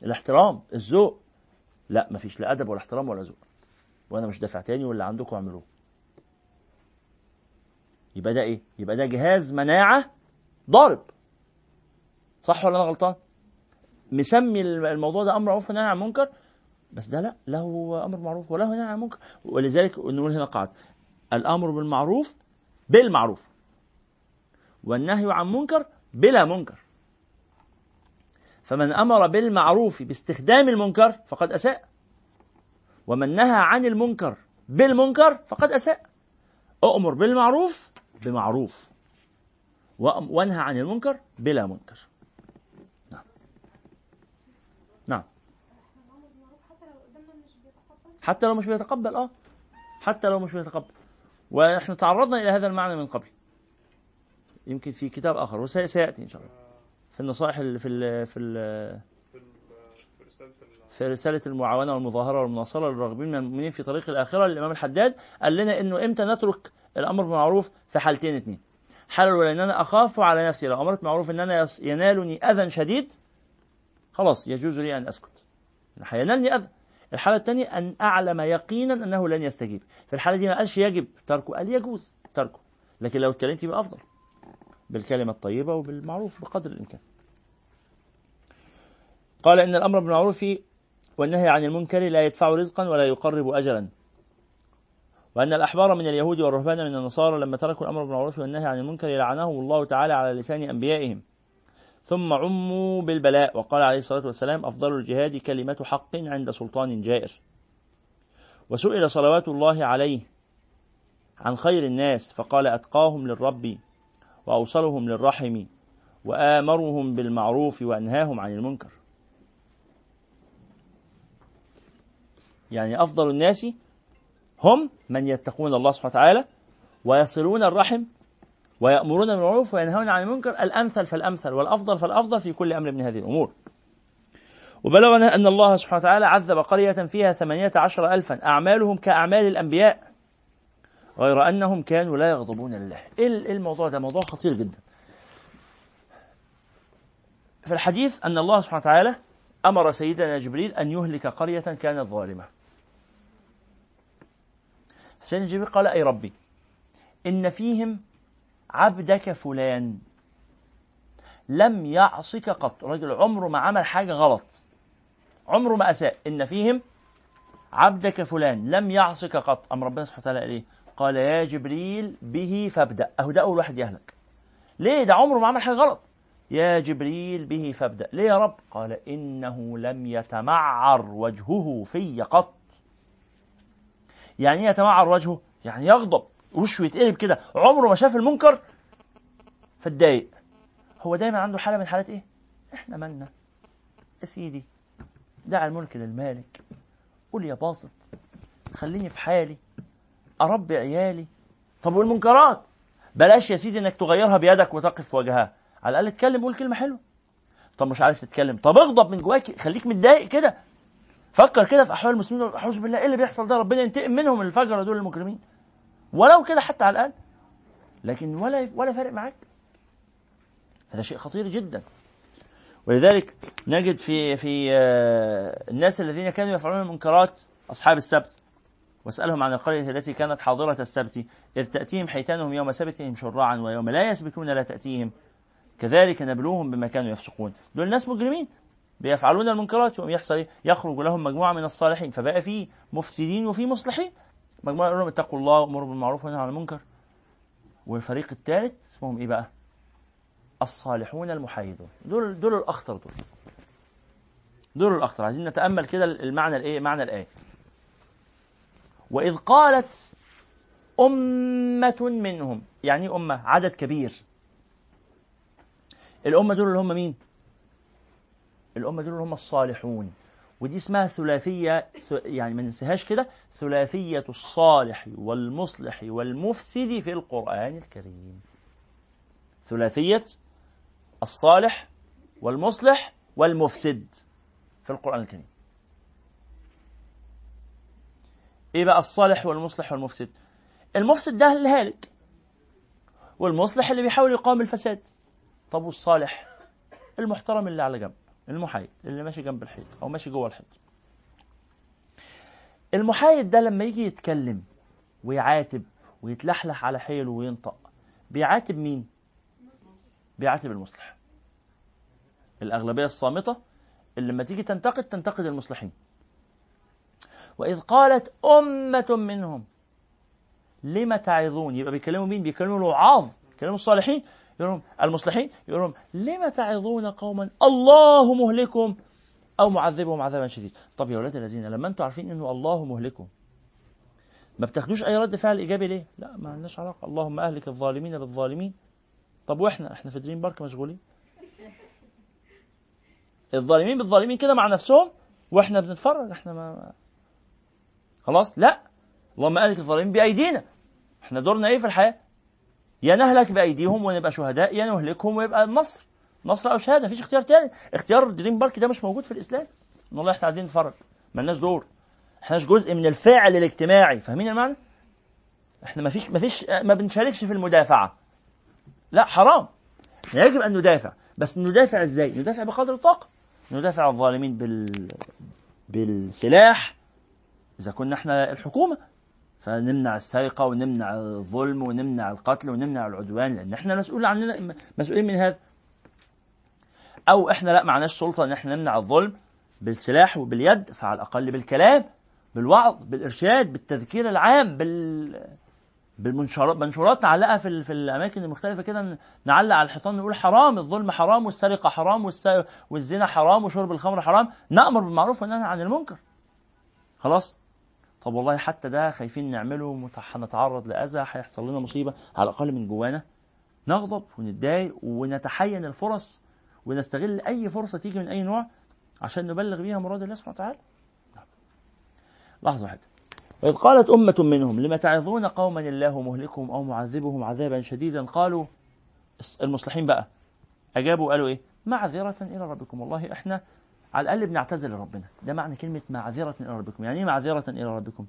الاحترام الذوق. لا مفيش لا أدب ولا احترام ولا ذوق. وأنا مش دافع تاني واللي عندكم اعملوه. يبقى ده إيه؟ يبقى ده جهاز مناعة ضارب. صح ولا أنا غلطان؟ مسمي الموضوع ده أمر معروف ونهي عن منكر؟ بس ده لا له أمر معروف وله نهي عن منكر. ولذلك نقول هنا قاعدة. الأمر بالمعروف بالمعروف. والنهي عن منكر بلا منكر. فمن أمر بالمعروف باستخدام المنكر فقد أساء. ومن نهى عن المنكر بالمنكر فقد أساء. أؤمر بالمعروف بمعروف. وانهى عن المنكر بلا منكر نعم نعم حتى لو مش بيتقبل آه. حتى لو مش بيتقبل. وإحنا تعرضنا إلى هذا المعنى من قبل. يمكن في كتاب آخر وسياتي إن شاء الله. في النصائح اللي في ال في ال في ال- في رسالة المعاونة والمظاهرة والمناصرة للراغبين من المؤمنين في طريق الآخرة للإمام الحداد قال لنا إنه إمتى نترك الأمر بالمعروف في حالتين اتنين. حالة الأولى إن أنا أخاف على نفسي. لو أمرت معروف إن أنا ينالني أذى شديد خلاص يجوز لي أن أسكت. هينالني أذى. الحالة الثانية أن أعلم يقينا أنه لن يستجيب. في الحالة دي ما قالش يجب تركه. قال يجوز تركه. لكن لو اتكلمت يبقى أفضل. بالكلمة الطيبة وبالمعروف بقدر الإمكان. قال إن الأمر بالمعروف والنهي عن المنكر لا يدفع رزقا ولا يقرب أجلا وأن الأحبار من اليهود والرهبان من النصارى لما تركوا الأمر بالمعروف والنهي عن المنكر لعنهم الله تعالى على لسان أنبيائهم. ثم عموا بالبلاء. وقال عليه الصلاة والسلام أفضل الجهاد كلمة حق عند سلطان جائر. وسئل صلوات الله عليه عن خير الناس فقال أتقاهم للرب وأوصلهم للرحم وآمرهم بالمعروف وأنهاهم عن المنكر. يعني أفضل الناس هم من يتقون الله سبحانه وتعالى ويصلون الرحم ويأمرون بالمعروف وينهون عن المنكر الأمثل فالأمثل والأفضل فالأفضل في كل أمر من هذه الأمور. وبلغنا أن الله سبحانه وتعالى عذب قرية فيها ثمانية عشر ألفا أعمالهم كأعمال الأنبياء غير أنهم كانوا لا يغضبون لله. إيه الموضوع ده؟ موضوع خطير جدا. في الحديث أن الله سبحانه وتعالى أمر سيدنا جبريل أن يهلك قرية كانت ظالمة. سيدنا جبريل قال أي ربي إن فيهم عبدك فلان. لم يعصك قط. رجل عمره ما عمل حاجة غلط. عمره ما أساء. إن فيهم عبدك فلان. لم يعصك قط. أم ربنا سبحانه وتعالى إيه؟ قال يا جبريل به فابدأ. أهو ده أول واحد يهلك. ليه؟ ده عمره ما عمل حاجة غلط. يا جبريل به فابدأ. ليه يا رب؟ قال إنه لم يتمعر وجهه في قط. يعني إيه يتمعر وجهه؟ يعني يغضب. وشه يتقلب كده. عمره ما شاف المنكر فاتضايق. هو دايما عنده حالة من حالات إيه؟ إحنا مالنا. يا سيدي دع الملك للمالك. قول يا باسط خليني في حالي. أربي عيالي. طب والمنكرات؟ بلاش يا سيدي إنك تغيرها بيدك وتقف وجهها. على الأقل اتكلم قول كلمة حلوة. طب مش عارف تتكلم. طب اغضب من جواك خليك متضايق كده. فكر كده في أحوال المسلمين. أعوذ بالله إيه اللي بيحصل ده؟ ربنا ينتقم منهم الفجره دول المجرمين. ولو كده حتى على الأقل. لكن ولا ولا فارق معاك. هذا شيء خطير جدا. ولذلك نجد في في آه، الناس الذين كانوا يفعلون المنكرات أصحاب السبت. واسألهم عن القرية التي كانت حاضرة السبت. إذ تأتيهم حيتانهم يوم سبتهم شرعا ويوم لا يسبتون لا تأتيهم. كذلك نبلوهم بما كانوا يفسقون. دول ناس مجرمين. بيفعلون المنكرات يوم يحصل إيه؟ يخرج لهم مجموعة من الصالحين. فبقى في مفسدين وفي مصلحين. مجموعة يقول لهم اتقوا الله وأمروا بالمعروف ونهوا عن المنكر. والفريق الثالث اسمهم إيه بقى؟ الصالحون المحايدون. دول دول الأخطر دول. دول الأخطر. عايزين نتأمل كده المعنى الإيه؟ معنى الآية. وإذ قالت أمة منهم يعني أمة؟ عدد كبير. الأمة دول اللي هم مين؟ الأمة دول اللي هم الصالحون. ودي اسمها ثلاثية يعني ما ننساهاش كده ثلاثية الصالح والمصلح والمفسد في القرآن الكريم. ثلاثية الصالح والمصلح والمفسد في القرآن الكريم. إيه بقى الصالح والمصلح والمفسد؟ المفسد ده الهالك والمصلح اللي بيحاول يقاوم الفساد. طب والصالح؟ المحترم اللي على جنب. المحايد اللي ماشي جنب الحيط أو ماشي جوه الحيط. المحايد ده لما يجي يتكلم ويعاتب ويتلحلح على حيله وينطق بيعاتب مين؟ بيعاتب المصلح. الأغلبية الصامتة اللي لما تيجي تنتقد تنتقد المصلحين. وإذ قالت أمة منهم لم تعظون؟ يبقى بيكلموا مين؟ بيكلموا الوعاظ بيكلموا الصالحين. يقول المصلحين يقول لهم تعظون قوما الله مهلكهم أو معذبهم عذابا شديد. طب يا أولاد الذين لما أنتم عارفين أنه الله مهلكهم ما بتاخدوش أي رد فعل إيجابي ليه؟ لا ما عندناش علاقة. اللهم أهلك الظالمين بالظالمين. طب وإحنا؟ إحنا في دريم بارك مشغولين. الظالمين بالظالمين كده مع نفسهم وإحنا بنتفرج. إحنا ما خلاص؟ لا. اللهم أهلك الظالمين بأيدينا. إحنا دورنا إيه في الحياة؟ يا نهلك بأيديهم ونبقى شهداء يا نهلكهم ويبقى النصر. نصر أو شهادة مفيش اختيار تاني. اختيار دريم بارك ده مش موجود في الإسلام. والله إحنا قاعدين نتفرج مالناش دور. احناش جزء من الفاعل الاجتماعي. فاهمين المعنى؟ إحنا مفيش مفيش ما بنشاركش في المدافعة. لا حرام. يجب أن ندافع. بس ندافع إزاي؟ ندافع بقدر الطاقة. ندافع الظالمين بال بالسلاح. إذا كنا إحنا الحكومة. فنمنع السرقة ونمنع الظلم ونمنع القتل ونمنع العدوان لأن إحنا مسؤول عننا مسؤولين من هذا. أو إحنا لا معناش سلطة إن إحنا نمنع الظلم بالسلاح وباليد فعلى الأقل بالكلام بالوعظ بالإرشاد بالتذكير العام بال بالمنشورات منشورات نعلقها في في الأماكن المختلفة كده نعلق على الحيطان نقول حرام الظلم حرام والسرقة حرام والزنا حرام وشرب الخمر حرام. نأمر بالمعروف وننهى عن المنكر. خلاص؟ طب والله حتى ده خايفين نعمله هنتعرض لأذى هيحصل لنا مصيبة على الأقل من جوانا. نغضب ونتضايق ونتحين الفرص ونستغل أي فرصة تيجي من أي نوع عشان نبلغ بيها مراد الله سبحانه وتعالى. لحظة واحدة. وإذ قالت أمة منهم لم تعظون قوما الله مهلكهم أو معذبهم عذابا شديدا؟ قالوا المصلحين بقى أجابوا قالوا إيه؟ معذرة إلى ربكم. والله إحنا على الأقل بنعتذر لربنا. ده معنى كلمة معذرة إلى ربكم. يعني إيه معذرة إلى ربكم؟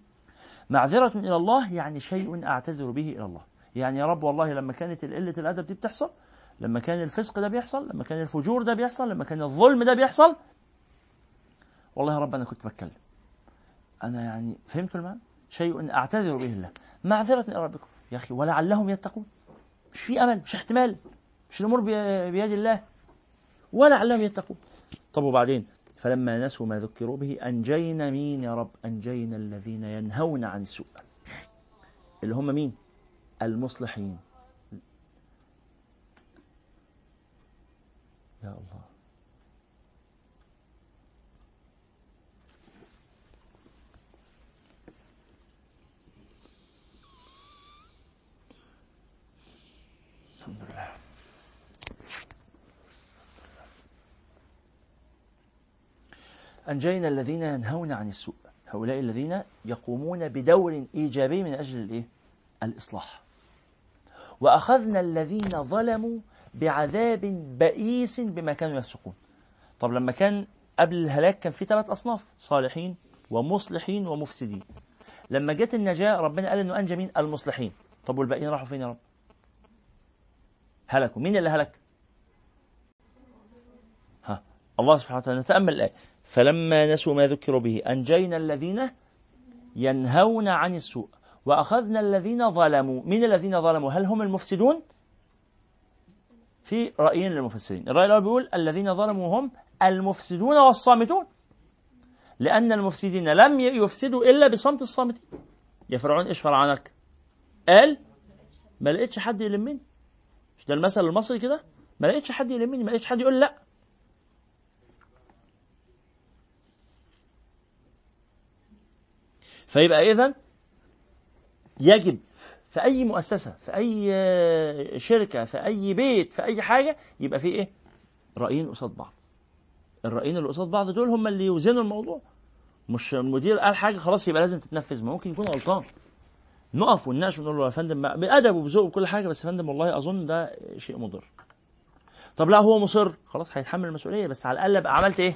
معذرة إلى الله يعني شيء أعتذر به إلى الله. يعني يا رب والله لما كانت قلة الأدب دي بتحصل لما كان الفسق ده بيحصل لما كان الفجور ده بيحصل لما كان الظلم ده بيحصل والله يا رب أنا كنت بتكلم. أنا يعني فهمت المعنى؟ شيء أعتذر به الله معذرة إلى ربكم. يا أخي ولعلهم يتقون. مش في أمل مش احتمال مش الأمور بي- بيد الله. ولعلهم يتقون. طب وبعدين؟ فلما نسوا ما ذكروا به أنجينا مين يا رب؟ أنجينا الذين ينهون عن السوء. اللي هم مين؟ المصلحين. يا الله. أنجينا الذين ينهون عن السوء. هؤلاء الذين يقومون بدور إيجابي من أجل الإيه؟ الإصلاح. وأخذنا الذين ظلموا بعذاب بئيس بما كانوا يفسقون. طب لما كان قبل الهلاك كان في ثلاث أصناف صالحين ومصلحين ومفسدين. لما جت النجاة ربنا قال إنه أنجى مين؟ المصلحين. طب والباقيين راحوا فين يا رب؟ هلكوا. مين اللي هلك؟ ها. الله سبحانه وتعالى. نتأمل الآية. فلما نسوا ما ذكروا به أنجينا الذين ينهون عن السوء وأخذنا الذين ظلموا من الذين ظلموا؟ هل هم المفسدون؟ في رأيين للمفسرين الرأي الأول بيقول الذين ظلموا هم المفسدون والصامتون. لأن المفسدين لم يفسدوا إلا بصمت الصامتين. يا فرعون إيش فرعونك؟ قال ما لقيتش حد يلمني. مش ده المثل المصري كده؟ ما لقيتش حد يلمني ما لقيتش حد يقول لا. فيبقى اذا يجب في أي مؤسسة في أي شركة في أي بيت في أي حاجة يبقى في إيه؟ رايين قصاد بعض. الرايين اللي قصاد بعض دول هم اللي يوزنوا الموضوع. مش المدير قال حاجة خلاص يبقى لازم تتنفذ ما ممكن يكون غلطان. نقف ونناقش ونقول له يا فندم بأدب وبذوق وكل حاجة بس يا فندم والله أظن ده شيء مضر. طب لا هو مصر خلاص هيتحمل المسؤولية بس على الأقل بقى عملت إيه؟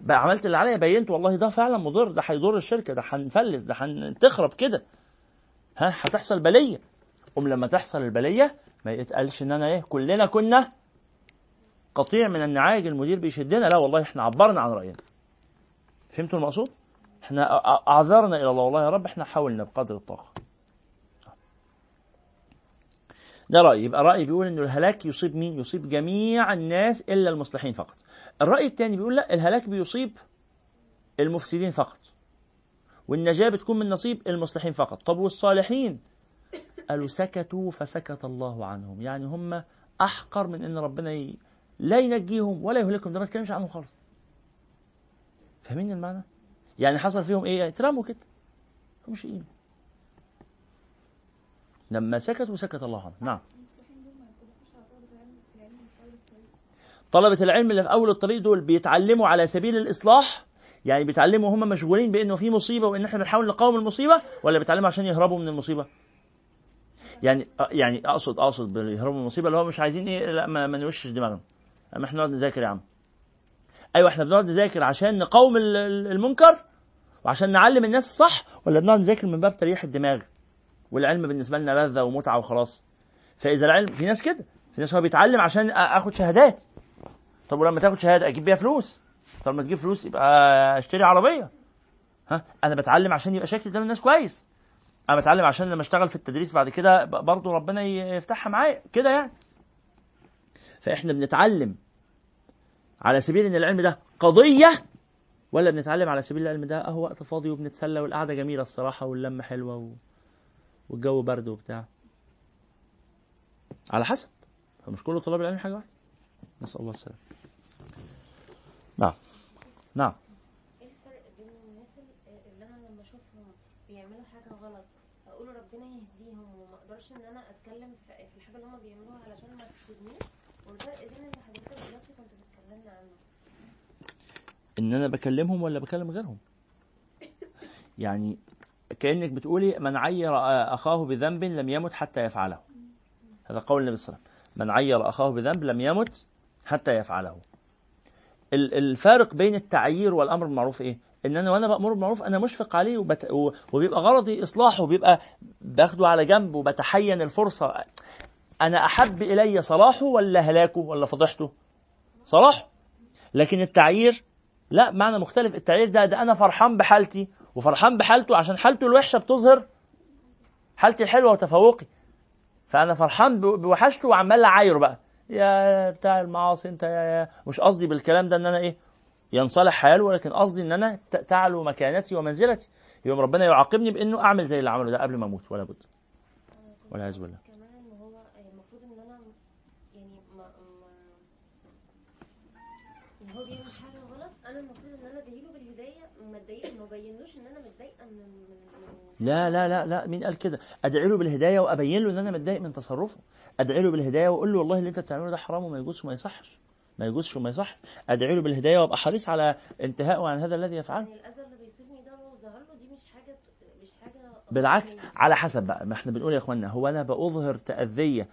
بقى عملت اللي عليا بينت والله ده فعلا مضر ده هيضر الشركة ده هنفلس ده هتخرب كده. ها هتحصل بلية. قوم لما تحصل البلية ما يتقالش إن أنا إيه كلنا كنا قطيع من النعاج المدير بيشدنا. لا والله إحنا عبرنا عن رأينا. فهمتوا المقصود؟ إحنا اعذرنا إلى الله. والله يا رب إحنا حاولنا بقدر الطاقة. ده رأي يبقى رأي بيقول انه الهلاك يصيب مين؟ يصيب جميع الناس إلا المصلحين فقط. الرأي الثاني بيقول لا الهلاك بيصيب المفسدين فقط. والنجاة بتكون من نصيب المصلحين فقط. طب والصالحين؟ قالوا سكتوا فسكت الله عنهم، يعني هم أحقر من إن ربنا ي... لا ينجيهم ولا يهلكهم، ده ما تكلمش عنهم خالص. فاهمين المعنى؟ يعني حصل فيهم إيه؟ اترموا كده. مش قيمة. لما سكتوا سكت الله عنهم، نعم. طلبة العلم اللي في أول الطريق دول بيتعلموا على سبيل الإصلاح؟ يعني بيتعلموا هم مشغولين بأنه في مصيبة وإن إحنا بنحاول نقاوم المصيبة ولا بيتعلموا عشان يهربوا من المصيبة؟ يعني يعني أقصد أقصد بيهربوا من المصيبة اللي هو مش عايزين إيه لا ما, ما نوشش دماغنا أما إحنا نقعد نذاكر يا عم. أيوه إحنا بنقعد نذاكر عشان نقاوم ال- ال- المنكر وعشان نعلم الناس الصح ولا بنقعد نذاكر من باب تريح الدماغ؟ والعلم بالنسبة لنا لذة ومتعة وخلاص. فإذا العلم في ناس كده. في ناس هو بيتعلم عشان آخد شهادات. طب ولما تاخد شهادة أجيب بيها فلوس؟ طب ما تجيب فلوس يبقى أشتري عربية. ها؟ أنا بتعلم عشان يبقى شكلي قدام الناس كويس. أنا بتعلم عشان لما أشتغل في التدريس بعد كده برضه ربنا يفتحها معايا. كده يعني. فإحنا بنتعلم على سبيل إن العلم ده قضية ولا بنتعلم على سبيل العلم ده أهو وقت فاضي وبنتسلى والقعدة جميلة الصراحة واللمة حلوة و... والجو برد وبتاع. على حسب. فمش كل طلاب العلم حاجة واحدة. نسأل الله السلامة. نعم. نعم. إيه الفرق بين الناس ال- اللي أنا لما أشوفهم بيعملوا حاجة غلط أقول ربنا يهديهم وما أقدرش إن أنا أتكلم في في الحاجة اللي هم بيعملوها علشان ما تفيدنيش؟ والفرق بين اللي حضرتك دلوقتي كنت بتكلمنا عنه. إن أنا بكلمهم ولا بكلم غيرهم؟ يعني كأنك بتقولي من عير أخاه بذنب لم يمت حتى يفعله هذا قول النبي صلى الله عليه وسلم. من عير أخاه بذنب لم يمت حتى يفعله ال- الفارق بين التعيير والأمر بالمعروف إيه؟ إن أنا وأنا بأمر بالمعروف أنا مشفق عليه وبت... وبيبقى غرضي إصلاحه وبيبقى باخده على جنب وبتحين الفرصة. أنا أحب إلي صلاحه ولا هلاكه ولا فضحته؟ صلاحه لكن التعيير لا معنى مختلف. التعيير ده ده أنا فرحان بحالتي وفرحان بحالته عشان حالته الوحشة بتظهر حالتي الحلوة وتفوقي. فأنا فرحان بوحشته وعمال أعايره بقى. يا بتاع المعاصي أنت يا, يا مش قصدي بالكلام ده إن أنا إيه ينصلح حاله ولكن قصدي إن أنا تعلو مكانتي ومنزلتي. يوم ربنا يعاقبني بإنه أعمل زي اللي عمله ده قبل ما أموت ولا بد. والعياذ بالله كمان ان هو المفروض ان أنا يعني ما ما ان هو بيعمل حاجة غلط أنا المفروض ان أنا ادعيله ما بينوش إن أنا متضايقة من لا لا لا لا مين قال كده؟ أدعي له بالهداية وأبين له إن أنا متضايق من تصرفه. أدعي له بالهداية وأقول له والله اللي أنت بتعمله ده حرام وما يجوزش وما يصحش. ما يجوزش وما يصح. أدعي له بالهداية وأبقى حريص على انتهائه عن هذا الذي يفعله. يعني الأذى اللي بيصيبني ده لو ظهر له دي مش حاجة مش حاجة بالعكس على حسب بقى. ما إحنا بنقول يا اخوانا هو أنا بأظهر تأذية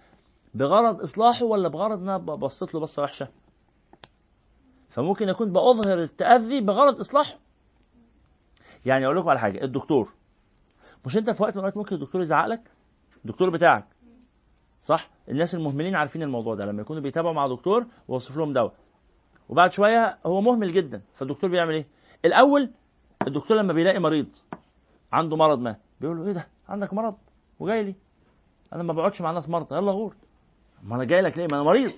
بغرض إصلاحه ولا بغرض إن أنا بصيت له بصة وحشة؟ فممكن أكون بأظهر التأذي بغرض إصلاحه. يعني أقول لكم على حاجة الدكتور مش أنت في وقت من الأوقات ممكن الدكتور يزعق لك الدكتور بتاعك صح؟ الناس المهملين عارفين الموضوع ده لما يكونوا بيتابعوا مع دكتور ويوصف لهم دواء. وبعد شوية هو مهمل جدا فالدكتور بيعمل إيه؟ الأول الدكتور لما بيلاقي مريض عنده مرض ما بيقول له إيه ده؟ عندك مرض؟ وجاي لي. أنا ما بقعدش مع ناس مرضى يلا غور. ما أنا جاي لك ليه؟ ما أنا مريض.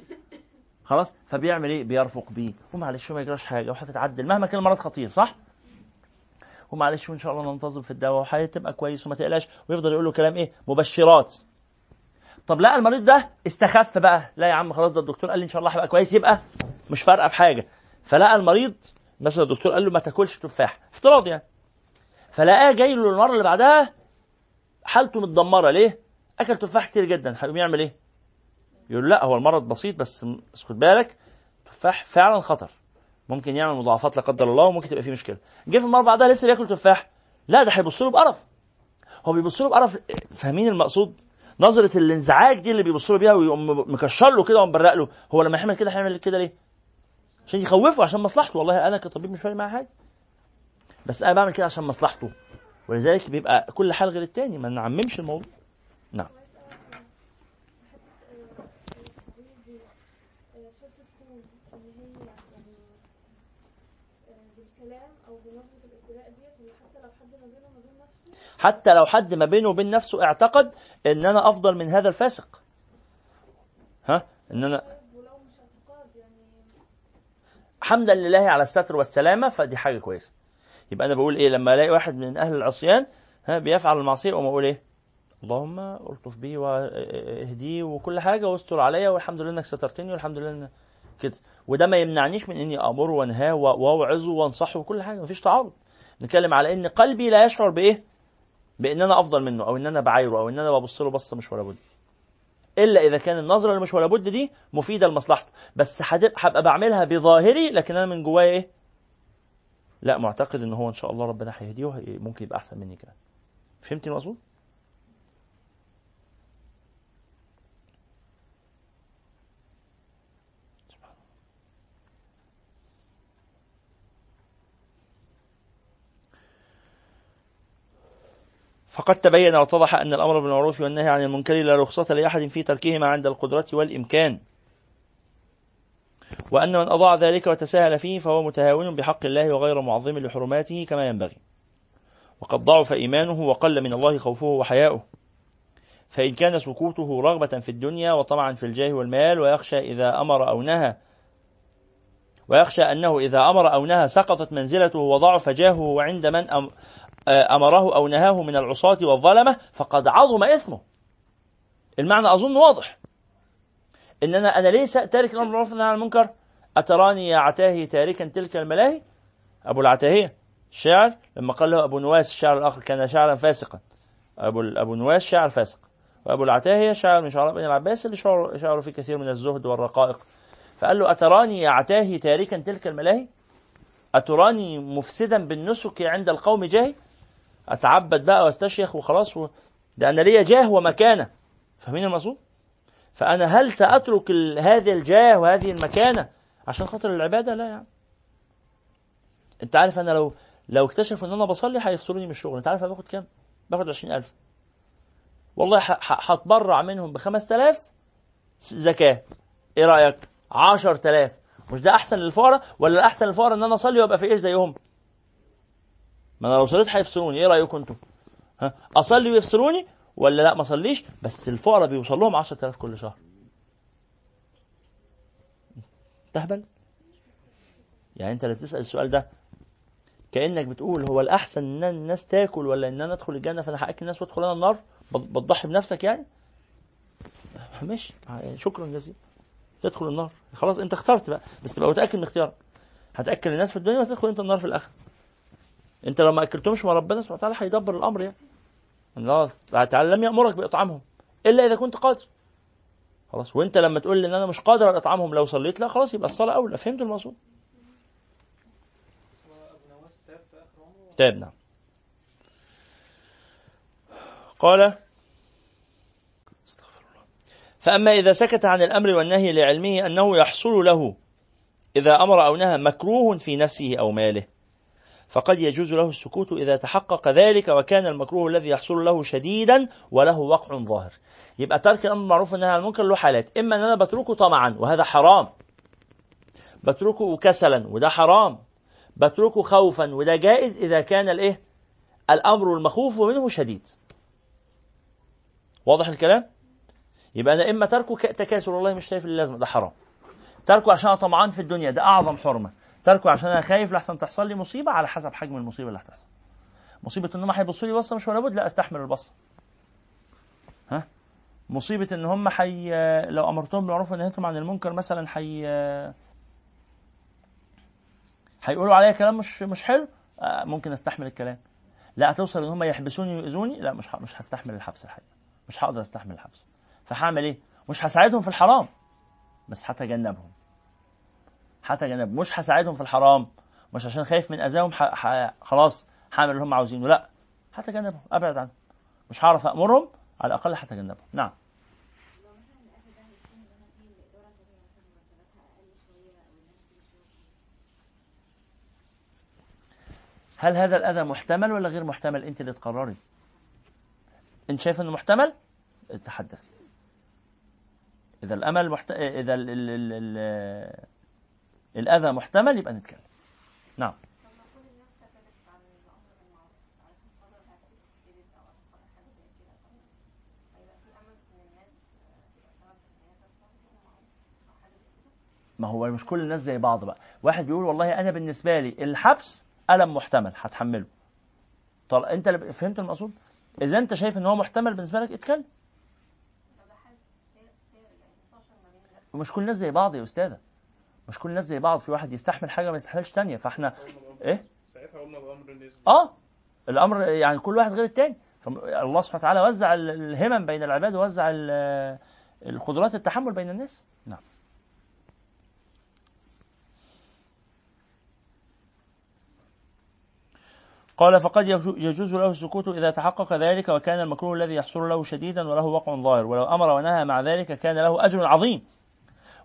خلاص؟ فبيعمل إيه؟ بيرفق بيه. ومعلش ما يجراش حاجة وهتتعدل مهما كان المرض خطير صح؟ ومعلش وإن شاء الله ننتظم في الدواء وهتبقى كويس وما تقلقش. ويفضل يقول له كلام إيه؟ مبشرات. طب لا المريض ده استخف بقى. لا يا عم خلاص ده الدكتور قال لي إن شاء الله هبقى كويس يبقى مش فارقة في حاجة. فلقى المريض مثلا الدكتور قال له ما تاكلش تفاح. افتراض يعني. فلقاه جاي له المرة اللي بعدها حالته متدمرة. ليه؟ أكل تفاح كتير جدا. هيقوم يعمل إيه؟ يقول لا هو المرض بسيط بس بس خد بالك تفاح فعلا خطر. ممكن يعمل مضاعفات لا قدر الله وممكن تبقى فيه مشكلة. جه في المرة بعدها لسه بياكل تفاح. لا ده هيبص له بقرف. هو بيبص له بقرف. فاهمين المقصود؟ نظرة الانزعاج دي اللي بيبص له بيها ويقوم مكشر له كده ومبرق له. هو لما يعمل كده هيعمل كده ليه؟ عشان يخوفه عشان مصلحته. والله أنا كطبيب مش فارق معايا حاجة. بس أنا بعمل كده عشان مصلحته. ولذلك بيبقى كل حال غير التاني. ما نعممش الموضوع. نعم شرط تكون ان هي يعني آه، بالكلام أو بنظرة الاستيلاء ديت حتى لو حد ما بينه وما بين نفسه حتى لو حد ما بينه وبين نفسه اعتقد إن أنا أفضل من هذا الفاسق. ها؟ إن أنا يعني. حمدا لله على الستر والسلامة فدي حاجة كويسة. يبقى أنا بقول إيه؟ لما ألاقي واحد من أهل العصيان ها بيفعل المعصية أقوم أقول إيه؟ اللهم ألطف بي وأهديه وكل حاجة واستر عليا والحمد لله إنك سترتني والحمد لله كده. وده ما يمنعنيش من إني امره وأنهاه وأوعظه وأنصحه وكل حاجة مفيش تعارض. نتكلم على إن قلبي لا يشعر بإيه؟ بإن أنا أفضل منه أو إن أنا بعايره أو إن أنا ببص له بصة مش ولا بد. إلا إذا كان النظرة اللي مش ولا بد دي مفيدة لمصلحته. بس هبقى بعملها بظاهري لكن أنا من جوايا إيه؟ لا معتقد إن هو إن شاء الله ربنا هيهديه ممكن يبقى أحسن مني كمان. فهمتي المقصود فقد تبين واتضح أن الأمر بالمعروف والنهي عن المنكر لا رخصة لأحد في تركهما عند القدرة والإمكان. وأن من أضاع ذلك وتساهل فيه فهو متهاون بحق الله وغير معظم لحرماته كما ينبغي. وقد ضعف إيمانه وقل من الله خوفه وحياؤه. فإن كان سكوته رغبة في الدنيا وطمعا في الجاه والمال ويخشى إذا أمر أو نهى ويخشى أنه إذا أمر أو نهى سقطت منزلته وضعف جاهه وعند من أمره أو نهاه من العصاة والظلمة فقد عظم إثمه. المعنى أظن واضح. إن أنا أنا ليس تارك الأمر بالمعروف والنهي عن المنكر. أتراني يا عتاهي تاركا تلك الملاهي؟ أبو العتاهية الشاعر لما قال له أبو نواس الشاعر الآخر كان شاعرا فاسقا. أبو أبو نواس شاعر فاسق. وأبو العتاهية شاعر من شعراء بني العباس اللي شعر شعروا فيه كثير من الزهد والرقائق. فقال له أتراني يا عتاهي تاركا تلك الملاهي؟ أتراني مفسدا بالنسك عند القوم جاهي؟ أتعبد بقى وأستشيخ وخلاص و... أنا ليا جاه ومكانة فاهمين المقصود؟ فأنا هل سأترك هذه الجاه وهذه المكانة عشان خاطر العبادة؟ لا يعني أنت عارف أنا لو لو اكتشفوا إن أنا بصلي هيفصلوني من الشغل، أنت عارف أنا باخد كام؟ باخد 20000 والله هتبرع منهم ب 5000 زكاة إيه رأيك؟ 10000 مش ده أحسن للفقراء ولا الأحسن للفقراء إن أنا أصلي وأبقى فقير زيهم؟ ما أنا لو صليت هيفصلوني. إيه رأيكم أنتم؟ ها؟ أصلي ويفصلوني ولا لأ ما أصليش؟ بس الفقراء بيوصل لهم 10000 كل شهر. تهبل؟ يعني أنت اللي بتسأل السؤال ده كأنك بتقول هو الأحسن إن الناس تاكل ولا إن أنا أدخل الجنة فأنا هاكل الناس وادخل أنا النار؟ بتضحي بنفسك يعني؟ ماشي. شكرا جزيلا. تدخل النار. خلاص أنت اخترت بقى. بس تبقى متأكد من اختيارك. هتاكل الناس في الدنيا وتدخل أنت النار في الآخرة. انت لو ما اكلتهمش مع ربنا سبحانه وتعالى هيدبر الامر يعني. الله تعالى لم يأمرك بإطعامهم إلا إذا كنت قادر. خلاص وانت لما تقول لي إن أنا مش قادر على إطعامهم لو صليت لا خلاص يبقى الصلاة أولى. فهمت المقصود؟ تاب نعم. قال فأما إذا سكت عن الأمر والنهي لعلمه أنه يحصل له إذا أمر أو نهى مكروه في نفسه أو ماله. فقد يجوز له السكوت إذا تحقق ذلك وكان المكروه الذي يحصل له شديدا وله وقع ظاهر. يبقى ترك الأمر المعروف والنهي عن المنكر له حالات. إما أن أنا بتركه طمعا وهذا حرام. بتركه كسلا وده حرام. بتركه خوفا وده جائز إذا كان الإيه؟ الأمر المخوف منه شديد. واضح الكلام؟ يبقى أنا إما تركه تكاسل والله مش شايف اللازمة ده حرام. تركه عشان طمعان في الدنيا ده أعظم حرمة. تركه عشان أنا خايف لحسن تحصل لي مصيبة على حسب حجم المصيبة اللي هتحصل. مصيبة إن هم هيبصوا لي بصة مش ولا بد لا أستحمل البصة. ها؟ مصيبة إن هم حي لو أمرتهم بالمعروف ونهيتهم عن المنكر مثلا حي هيقولوا عليا كلام مش مش حلو ممكن أستحمل الكلام. لا هتوصل إن هم يحبسوني ويؤذوني لا مش مش هستحمل الحبس الحقيقة. مش هقدر أستحمل الحبس. فهعمل إيه؟ مش هساعدهم في الحرام بس هتجنبهم. حتى جنب مش هساعدهم في الحرام. مش عشان خايف من أذاهم. خلاص هعمل اللي هم عاوزينه. لا هتجنبهم أبعد عنهم مش هعرف أمرهم على الأقل هتجنبهم نعم. هل هذا الأذى محتمل ولا غير محتمل؟ أنت اللي تقرري. أنت شايف إنه محتمل؟ تحدث إذا الأمل محت... إذا ال... ال... ال... الأذى محتمل يبقى نتكلم. نعم. ما هو مش كل الناس زي بعض بقى. واحد بيقول والله أنا بالنسبة لي الحبس ألم محتمل هتحمله. طب أنت اللي فهمت المقصود؟ إذا أنت شايف إن هو محتمل بالنسبة لك اتكلم. ومش كل الناس زي بعض يا أستاذة. مش كل الناس زي بعض في واحد يستحمل حاجة ما يستحملش تانية. فاحنا إيه؟ ساعتها قلنا الامر النسبي آه. الأمر يعني كل واحد غير التاني. فالله سبحانه وتعالى وزع الهمم بين العباد ووزع القدرات التحمل بين الناس. نعم. قال فقد يجوز له السكوت إذا تحقق ذلك وكان المكروه الذي يحصل له شديدا وله وقع ظاهر. ولو أمر ونهى مع ذلك كان له أجر عظيم.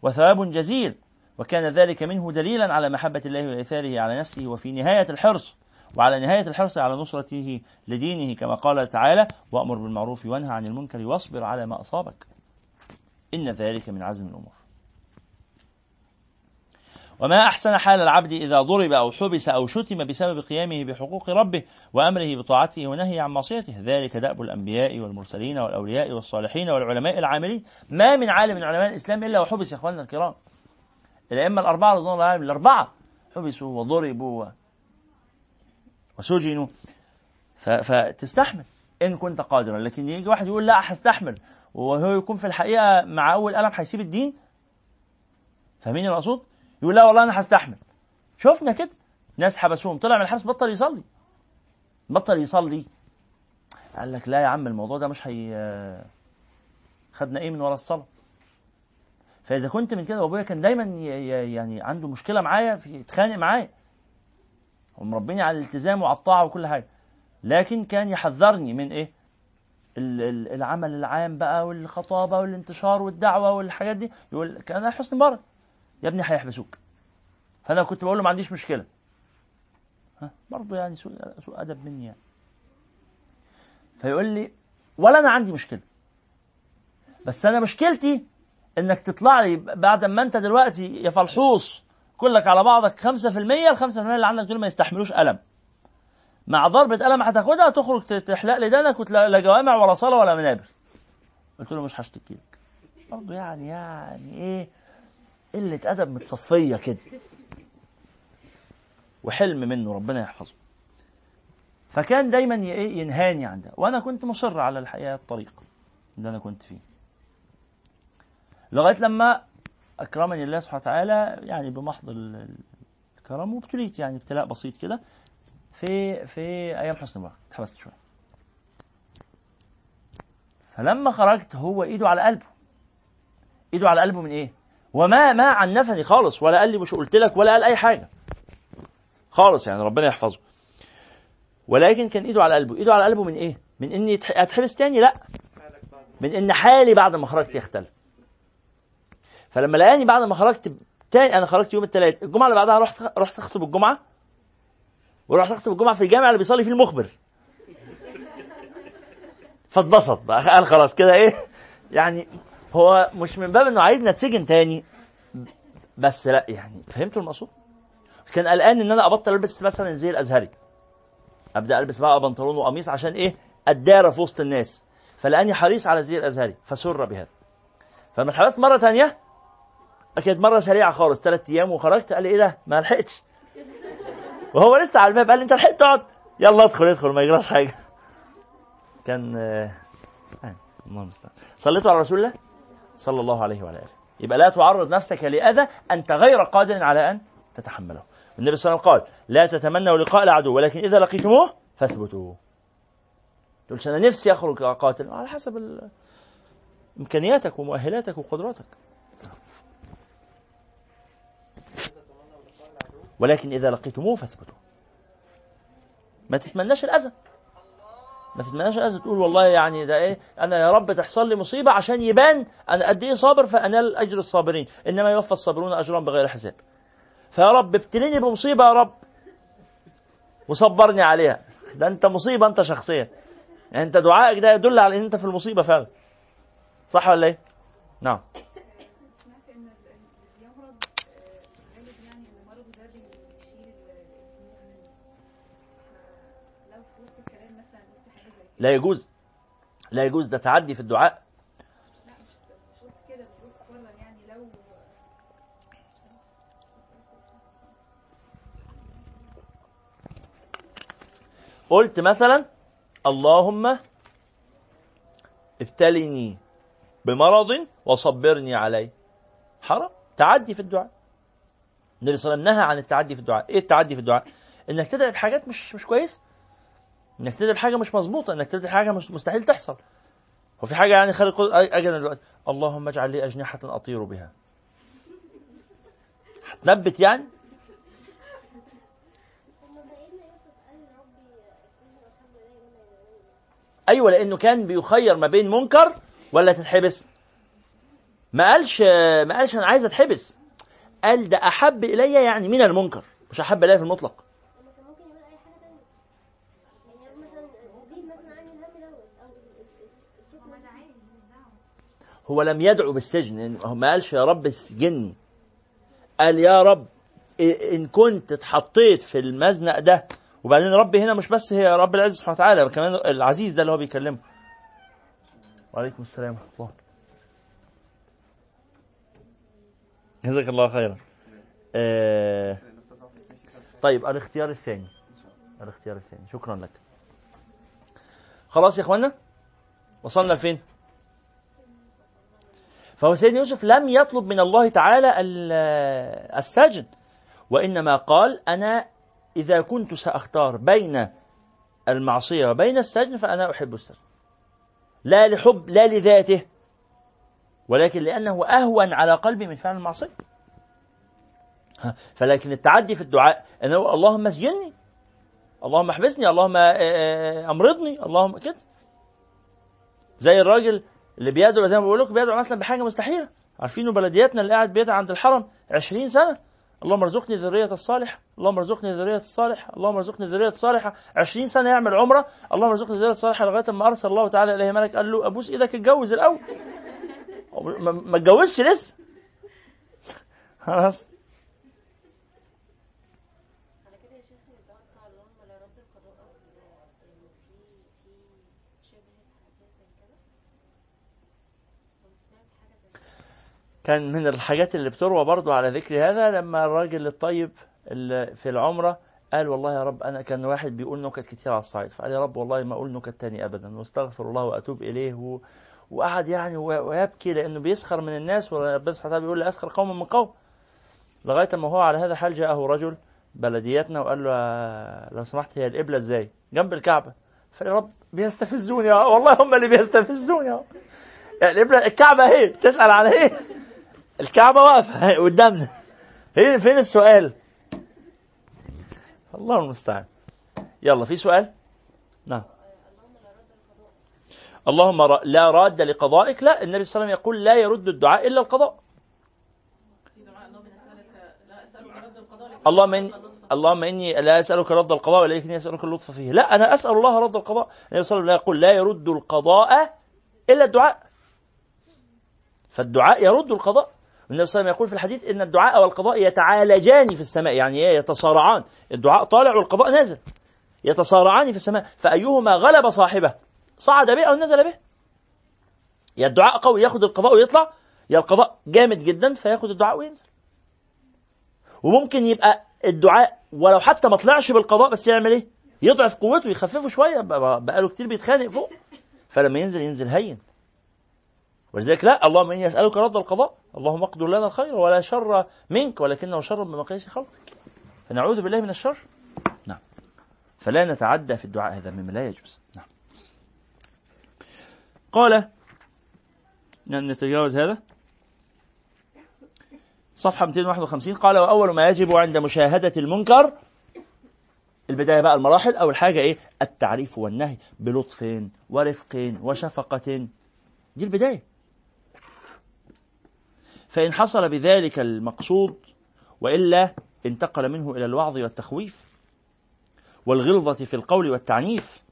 وثواب جزيل. وكان ذلك منه دليلا على محبة الله وإيثاره على نفسه وفي نهاية الحرص وعلى نهاية الحرص على نصرته لدينه كما قال تعالى وأمر بالمعروف وانهى عن المنكر واصبر على ما أصابك إن ذلك من عزم الأمور. وما أحسن حال العبد إذا ضرب أو حبس أو شتم بسبب قيامه بحقوق ربه وأمره بطاعته ونهي عن معصيته. ذلك دأب الأنبياء والمرسلين والأولياء والصالحين والعلماء العاملين. ما من عالم من علماء الإسلام إلا وحبس يا إخواننا الكرام. الأئمة الأربعة رضوان الله عليهم الأربعة حبسوا وضربوا و- وسجنوا. فتستحمل إن كنت قادرا. لكن يجي واحد يقول لا هستحمل. وهو يكون في الحقيقة مع أول قلم هيسيب الدين؟ فاهمين المقصود؟ يقول لا والله أنا هستحمل. شفنا كده. ناس حبسوهم. طلع من الحبس بطل يصلي. بطل يصلي. قال لك لا يا عم الموضوع ده مش هي خدنا إيه من ورا الصلاة؟ فإذا كنت من كده وأبويا كان دايما يعني عنده مشكلة معايا في يتخانق معايا. ومربيني على الالتزام وعلى الطاعة وكل حاجة. لكن كان يحذرني من إيه؟ ال- ال- العمل العام بقى والخطابة والانتشار والدعوة والحاجات دي. يقول كان حسن مبارك. يا ابني هيحبسوك. فأنا كنت بقول له ما عنديش مشكلة. ها؟ برضه يعني سوء سوء أدب مني يعني. فيقول لي ولا أنا عندي مشكلة. بس أنا مشكلتي إنك تطلع لي بعد ما أنت دلوقتي يا فلحوص كلك على بعضك 5% ال 5% اللي عندك دول ما يستحملوش ألم. مع ضربة قلم هتاخدها تخرج تحلق لي دانك وتلا- لا جوامع ولا صلاة ولا منابر. قلت له مش هشتكي لك. برضه يعني يعني إيه؟ قلة أدب متصفية كده. وحلم منه ربنا يحفظه. فكان دايما إيه؟ ينهاني عن ده. وأنا كنت مصر على الحقيقة الطريق اللي أنا كنت فيه لغاية لما أكرمني الله سبحانه وتعالى يعني بمحض ال- ال- الكرم وابتليت يعني ابتلاء بسيط كده في في أيام حسن مبارك اتحبست شوية. فلما خرجت هو إيده على قلبه. إيده على قلبه من إيه؟ وما ما عنفني خالص ولا قال لي مش قلت لك ولا قال أي حاجة. خالص يعني ربنا يحفظه. ولكن كان إيده على قلبه. إيده على قلبه من إيه؟ من إني أتحبس تاني؟ لأ. من إن حالي بعد ما خرجت يختلف. فلما لقاني بعد ما خرجت تاني أنا خرجت يوم الثلاث الجمعة اللي بعدها رحت رحت أخطب الجمعة. ورحت أخطب الجمعة في الجامع اللي بيصلي فيه المخبر. فاتبسط بقى قال خلاص كده إيه يعني هو مش من باب إنه عايزني اتسجن تاني. بس لأ يعني فهمتوا المقصود؟ كان قلقان إن أنا أبطل ألبس مثلا زي الأزهري. أبدأ ألبس بقى بنطلون وقميص عشان إيه اتدارى في وسط الناس. فلاني حريص على زي الأزهري فسر بهذا. فلما اتحبست مرة ثانية كانت مرة سريعة خالص ثلاث أيام وخرجت قال لي إيه ده؟ ما لحقتش. وهو لسه على الباب قال لي أنت لحقت تقعد؟ يلا ادخل ادخل ما يجراش حاجة. كان آه، آه، الله المستعان صليتوا على رسول الله؟ صلى الله عليه وعلى آله. يبقى لا تعرض نفسك لأذى أنت غير قادر على أن تتحمله. النبي صلى الله عليه وسلم قال لا تتمنوا لقاء العدو ولكن إذا لقيتموه فاثبتوا تقولش أنا نفسي أخرج اقاتل على حسب إمكانياتك ومؤهلاتك وقدراتك. ولكن إذا لقيتموه فاثبتوا ما تتمناش الأذى. ما تتمناش الأذى. تقول والله يعني ده إيه؟ أنا يا رب تحصل لي مصيبة عشان يبان أنا قد إيه صابر فانال اجر الصابرين. إنما يوفى الصابرون أجرهم بغير حساب. فيا رب ابتليني بمصيبة يا رب وصبرني عليها. ده أنت مصيبة أنت شخصيا يعني أنت دعائك ده يدل على إن أنت في المصيبة فعلا. صح ولا إيه؟ نعم. لا يجوز. لا يجوز. ده تعدي في الدعاء. قلت مثلا اللهم ابتلني بمرض وصبرني عليه. حرام. تعدي في الدعاء. النبي صلى الله عليه وسلم نهى عن التعدي في الدعاء. إيه التعدي في الدعاء؟ إنك تدعي بحاجات مش مش كويسة. إنك تدعي بحاجه مش مظبوطة إنك تدعي حاجة مش مستحيل تحصل. وفي حاجة يعني أجي أنا دلوقتي اللهم اجعل لي أجنحة أطير بها. هتنبت يعني؟ أيوه لأنه كان بيخير ما بين منكر ولا تتحبس. ما قالش ما قالش أنا عايز أتحبس. قال ده أحب إلي يعني من المنكر مش أحب إلي في المطلق لما كان ممكن يقول اي حاجة تانية يعني مثلا زيد مثلا عني الهم دوت أو ال- ال- ال- الفتنه هو لم يدعو بالسجن هو ما قالش يا رب اسجني قال يا رب إن كنت اتحطيت في المزنق ده وبعدين ربي هنا مش بس هي رب العزة سبحانه وتعالى كمان العزيز ده اللي هو بيكلمه. وعليكم السلام ورحمة الله. جزاك الله خيرا. آه طيب الاختيار الثاني. الاختيار الثاني. شكرا لك. خلاص يا اخوانا وصلنا لفين؟ فهو سيدنا يوسف لم يطلب من الله تعالى السجن وإنما قال أنا إذا كنت سأختار بين المعصية وبين السجن فأنا أحب السجن. لا لحب لا لذاته ولكن لأنه أهون على قلبي من فعل المعصية. فلكن التعدي في الدعاء أنه اللهم اسجني اللهم احبسني اللهم آه، آه، أمرضني اللهم كده. زي الراجل اللي بيدعو زي ما بقول لكم بيدعو مثلا بحاجة مستحيلة. عارفينه بلدياتنا اللي قاعد بيدعو عند الحرم 20 سنة؟ اللهم ارزقني ذرية الصالحة اللهم ارزقني ذرية الصالحة اللهم ارزقني ذرية الصالحة. 20 سنة يعمل عمرة اللهم ارزقني ذرية الصالحة لغاية ما أرسل الله تعالى إليه ملك قال له أبوس إيدك اتجوز الأول. ما اتجوزش لسه. خلاص. كان من الحاجات اللي بتروى برضو على ذكر هذا لما الراجل الطيب اللي في العمرة قال والله يا رب أنا كان واحد بيقول نكت كتير على الصعيد. فقال يا رب والله ما أقول نكت تاني أبدا واستغفر الله وأتوب إليه. و... وقعد يعني ويبكي لأنه بيسخر من الناس وربنا سبحانه وتعالى بيقول لا أسخر قوم من قوم. لغاية ما هو على هذا الحال جاءه رجل بلدياتنا وقال له لو سمحت هي القبلة إزاي؟ جنب الكعبة. فقال يا رب بيستفزوني والله هم اللي بيستفزوني يعني القبلة الكعبة أهي تسأل على إيه؟ الكعبة واقفة قدامنا. هي فين السؤال؟ الله المستعان. يلا في سؤال؟ نعم. اللهم لا راد لقضائك. لا النبي صلى الله عليه وسلم يقول لا يرد الدعاء إلا القضاء. اللهم إني اللهم إني لا أسألك رد القضاء ولكني أسألك اللطف فيه. لا أنا أسأل الله رد القضاء. النبي صلى الله عليه وسلم يقول لا يرد القضاء إلا الدعاء. فالدعاء يرد القضاء. النبي صلى الله عليه وسلم يقول في الحديث إن الدعاء والقضاء يتعالجان في السماء. يعني إيه؟ يتصارعان. الدعاء طالع والقضاء نازل. يتصارعان في السماء. فأيهما غلب صاحبه؟ صعد به أو نزل به؟ يا الدعاء قوي. ياخد القضاء ويطلع. يا القضاء جامد جدا فياخد الدعاء وينزل. وممكن يبقى الدعاء ولو حتى ما طلعش بالقضاء بس يعمل إيه؟ يضعف قوته يخففه شوية. بقاله كتير بيتخانق فوق. فلما ينزل ينزل هين. ولذلك لا اللهم إني أسألك رد القضاء. اللهم أقدر لنا الخير ولا شر منك ولكنه شر بمقاييس خلقك. فنعوذ بالله من الشر. نعم. فلا نتعدى في الدعاء هذا مما لا يجوز. نعم. قال نتجاوز هذا. صفحة 251 قال وأول ما يجب عند مشاهدة المنكر البداية بقى المراحل. أول حاجة إيه؟ التعريف والنهي بلطف ورفق وشفقة. دي البداية. فإن حصل بذلك المقصود وإلا انتقل منه إلى الوعظ والتخويف والغلظة في القول والتعنيف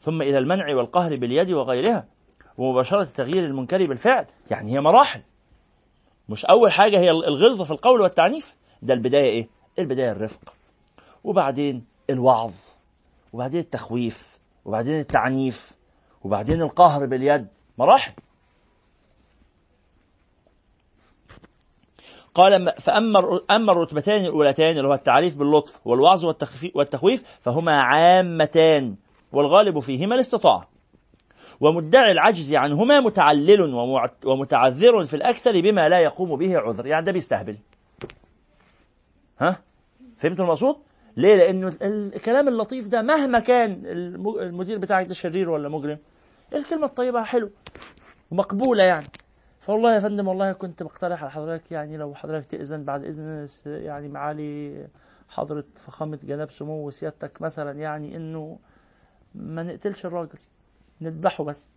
ثم إلى المنع والقهر باليد وغيرها ومباشرة تغيير المنكر بالفعل. يعني هي مراحل. مش أول حاجة هي الغلظة في القول والتعنيف. ده البداية إيه؟ البداية الرفق. وبعدين الوعظ وبعدين التخويف وبعدين التعنيف وبعدين القهر باليد. مراحل. قال فأما أما الرتبتان الأولتان اللي هو التعريف باللطف والوعظ والتخويف فهما عامتان والغالب فيهما الاستطاعة. ومدعي العجز عنهما متعلل ومتعذر في الأكثر بما لا يقوم به عذر. يعني ده بيستهبل. ها؟ فهمتوا المقصود؟ ليه؟ لأنه الكلام اللطيف ده مهما كان المدير بتاعك ده شرير ولا مجرم الكلمة الطيبة حلو ومقبولة يعني. فوالله يا فندم والله كنت بقترح على حضرتك يعني لو حضرتك تأذن بعد إذن يعني معالي حضرة فخامة جناب سمو سيادتك مثلا يعني إنه ما نقتلش الراجل نذبحه بس.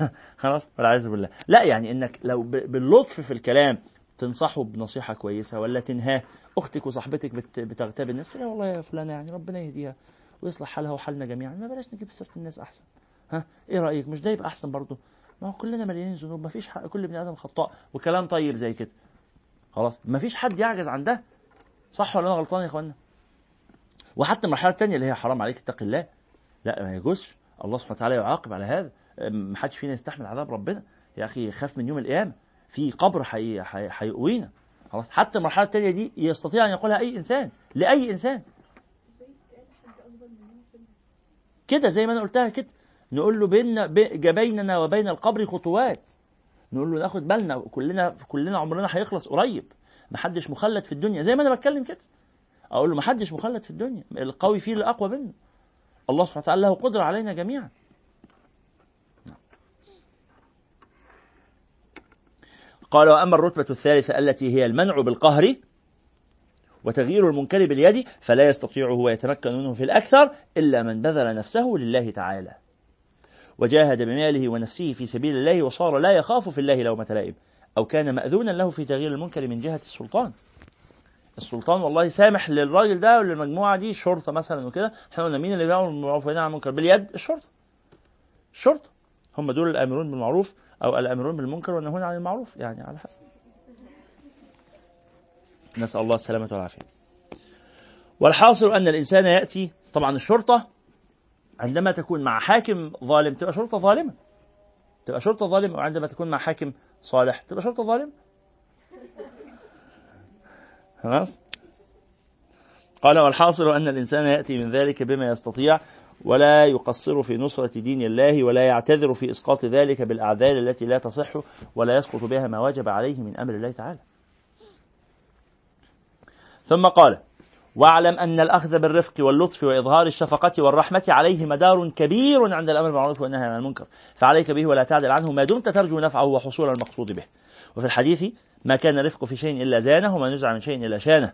خلاص والعياذ بالله. لا يعني إنك لو باللطف في الكلام تنصحه بنصيحة كويسة ولا تنهاه. أختك وصاحبتك بتغتاب الناس لا والله يا فلانة يعني ربنا يهديها ويصلح حالها وحالنا جميعا. ما بلاش نجيب سيرة الناس أحسن. ها إيه رأيك؟ مش ده يبقى أحسن برضه؟ ما هو كلنا مليانين ذنوب ما فيش حق كل بني آدم خطاء وكلام طيب زي كده. خلاص ما فيش حد يعجز عن ده صح ولا أنا غلطان يا إخوانا؟ وحتى المرحلة الثانية اللي هي حرام عليك اتق الله. لا ما يجوزش. الله سبحانه وتعالى يعاقب على هذا. ما حدش فينا يستحمل عذاب ربنا. يا أخي خاف من يوم القيامة. في قبر هيقوينا خلاص حتى المرحلة الثانية دي يستطيع أن يقولها أي إنسان لأي إنسان. كده زي ما أنا قلتها كده. نقول له بيننا بي- بيننا وبين القبر خطوات. نقول له ناخد بالنا كلنا كلنا عمرنا هيخلص قريب. محدش مخلد في الدنيا. زي ما أنا بتكلم كده. أقول له محدش مخلد في الدنيا. القوي فيه اللي أقوى منه. الله سبحانه وتعالى له قدرة علينا جميعا. قال وأما الرتبة الثالثة التي هي المنع بالقهر وتغيير المنكر باليد فلا يستطيعه ويتمكن منه في الأكثر إلا من بذل نفسه لله تعالى. وجاهد بماله ونفسه في سبيل الله وصار لا يخاف في الله لومة لائم. أو كان مأذونا له في تغيير المنكر من جهة السلطان. السلطان والله سامح للراجل ده وللمجموعة دي الشرطة مثلا وكده. إحنا قلنا مين اللي بيعمل بالمعروف وينهى عن المنكر؟ باليد الشرطة. الشرطة. هم دول الآمرون بالمعروف أو الآمرون بالمنكر والنهون عن المعروف. يعني على حسب. نسأل الله السلامة والعافية. والحاصل أن الإنسان يأتي طبعا الشرطة عندما تكون مع حاكم ظالم تبقى شرطة ظالمة. تبقى شرطة ظالمة وعندما تكون مع حاكم صالح تبقى شرطة ظالمة. خلاص؟ قال والحاصل أن الإنسان يأتي من ذلك بما يستطيع ولا يقصر في نصرة دين الله ولا يعتذر في إسقاط ذلك بالأعذار التي لا تصح ولا يسقط بها ما وجب عليه من أمر الله تعالى. ثم قال واعلم أن الأخذ بالرفق واللطف وإظهار الشفقة والرحمة عليه مدار كبير عند الأمر بالمعروف والنهي عن المنكر. فعليك به ولا تعدل عنه ما دمت ترجو نفعه وحصول المقصود به. وفي الحديث ما كان رفق في شيء إلا زانه وما نزع من شيء إلا شانه.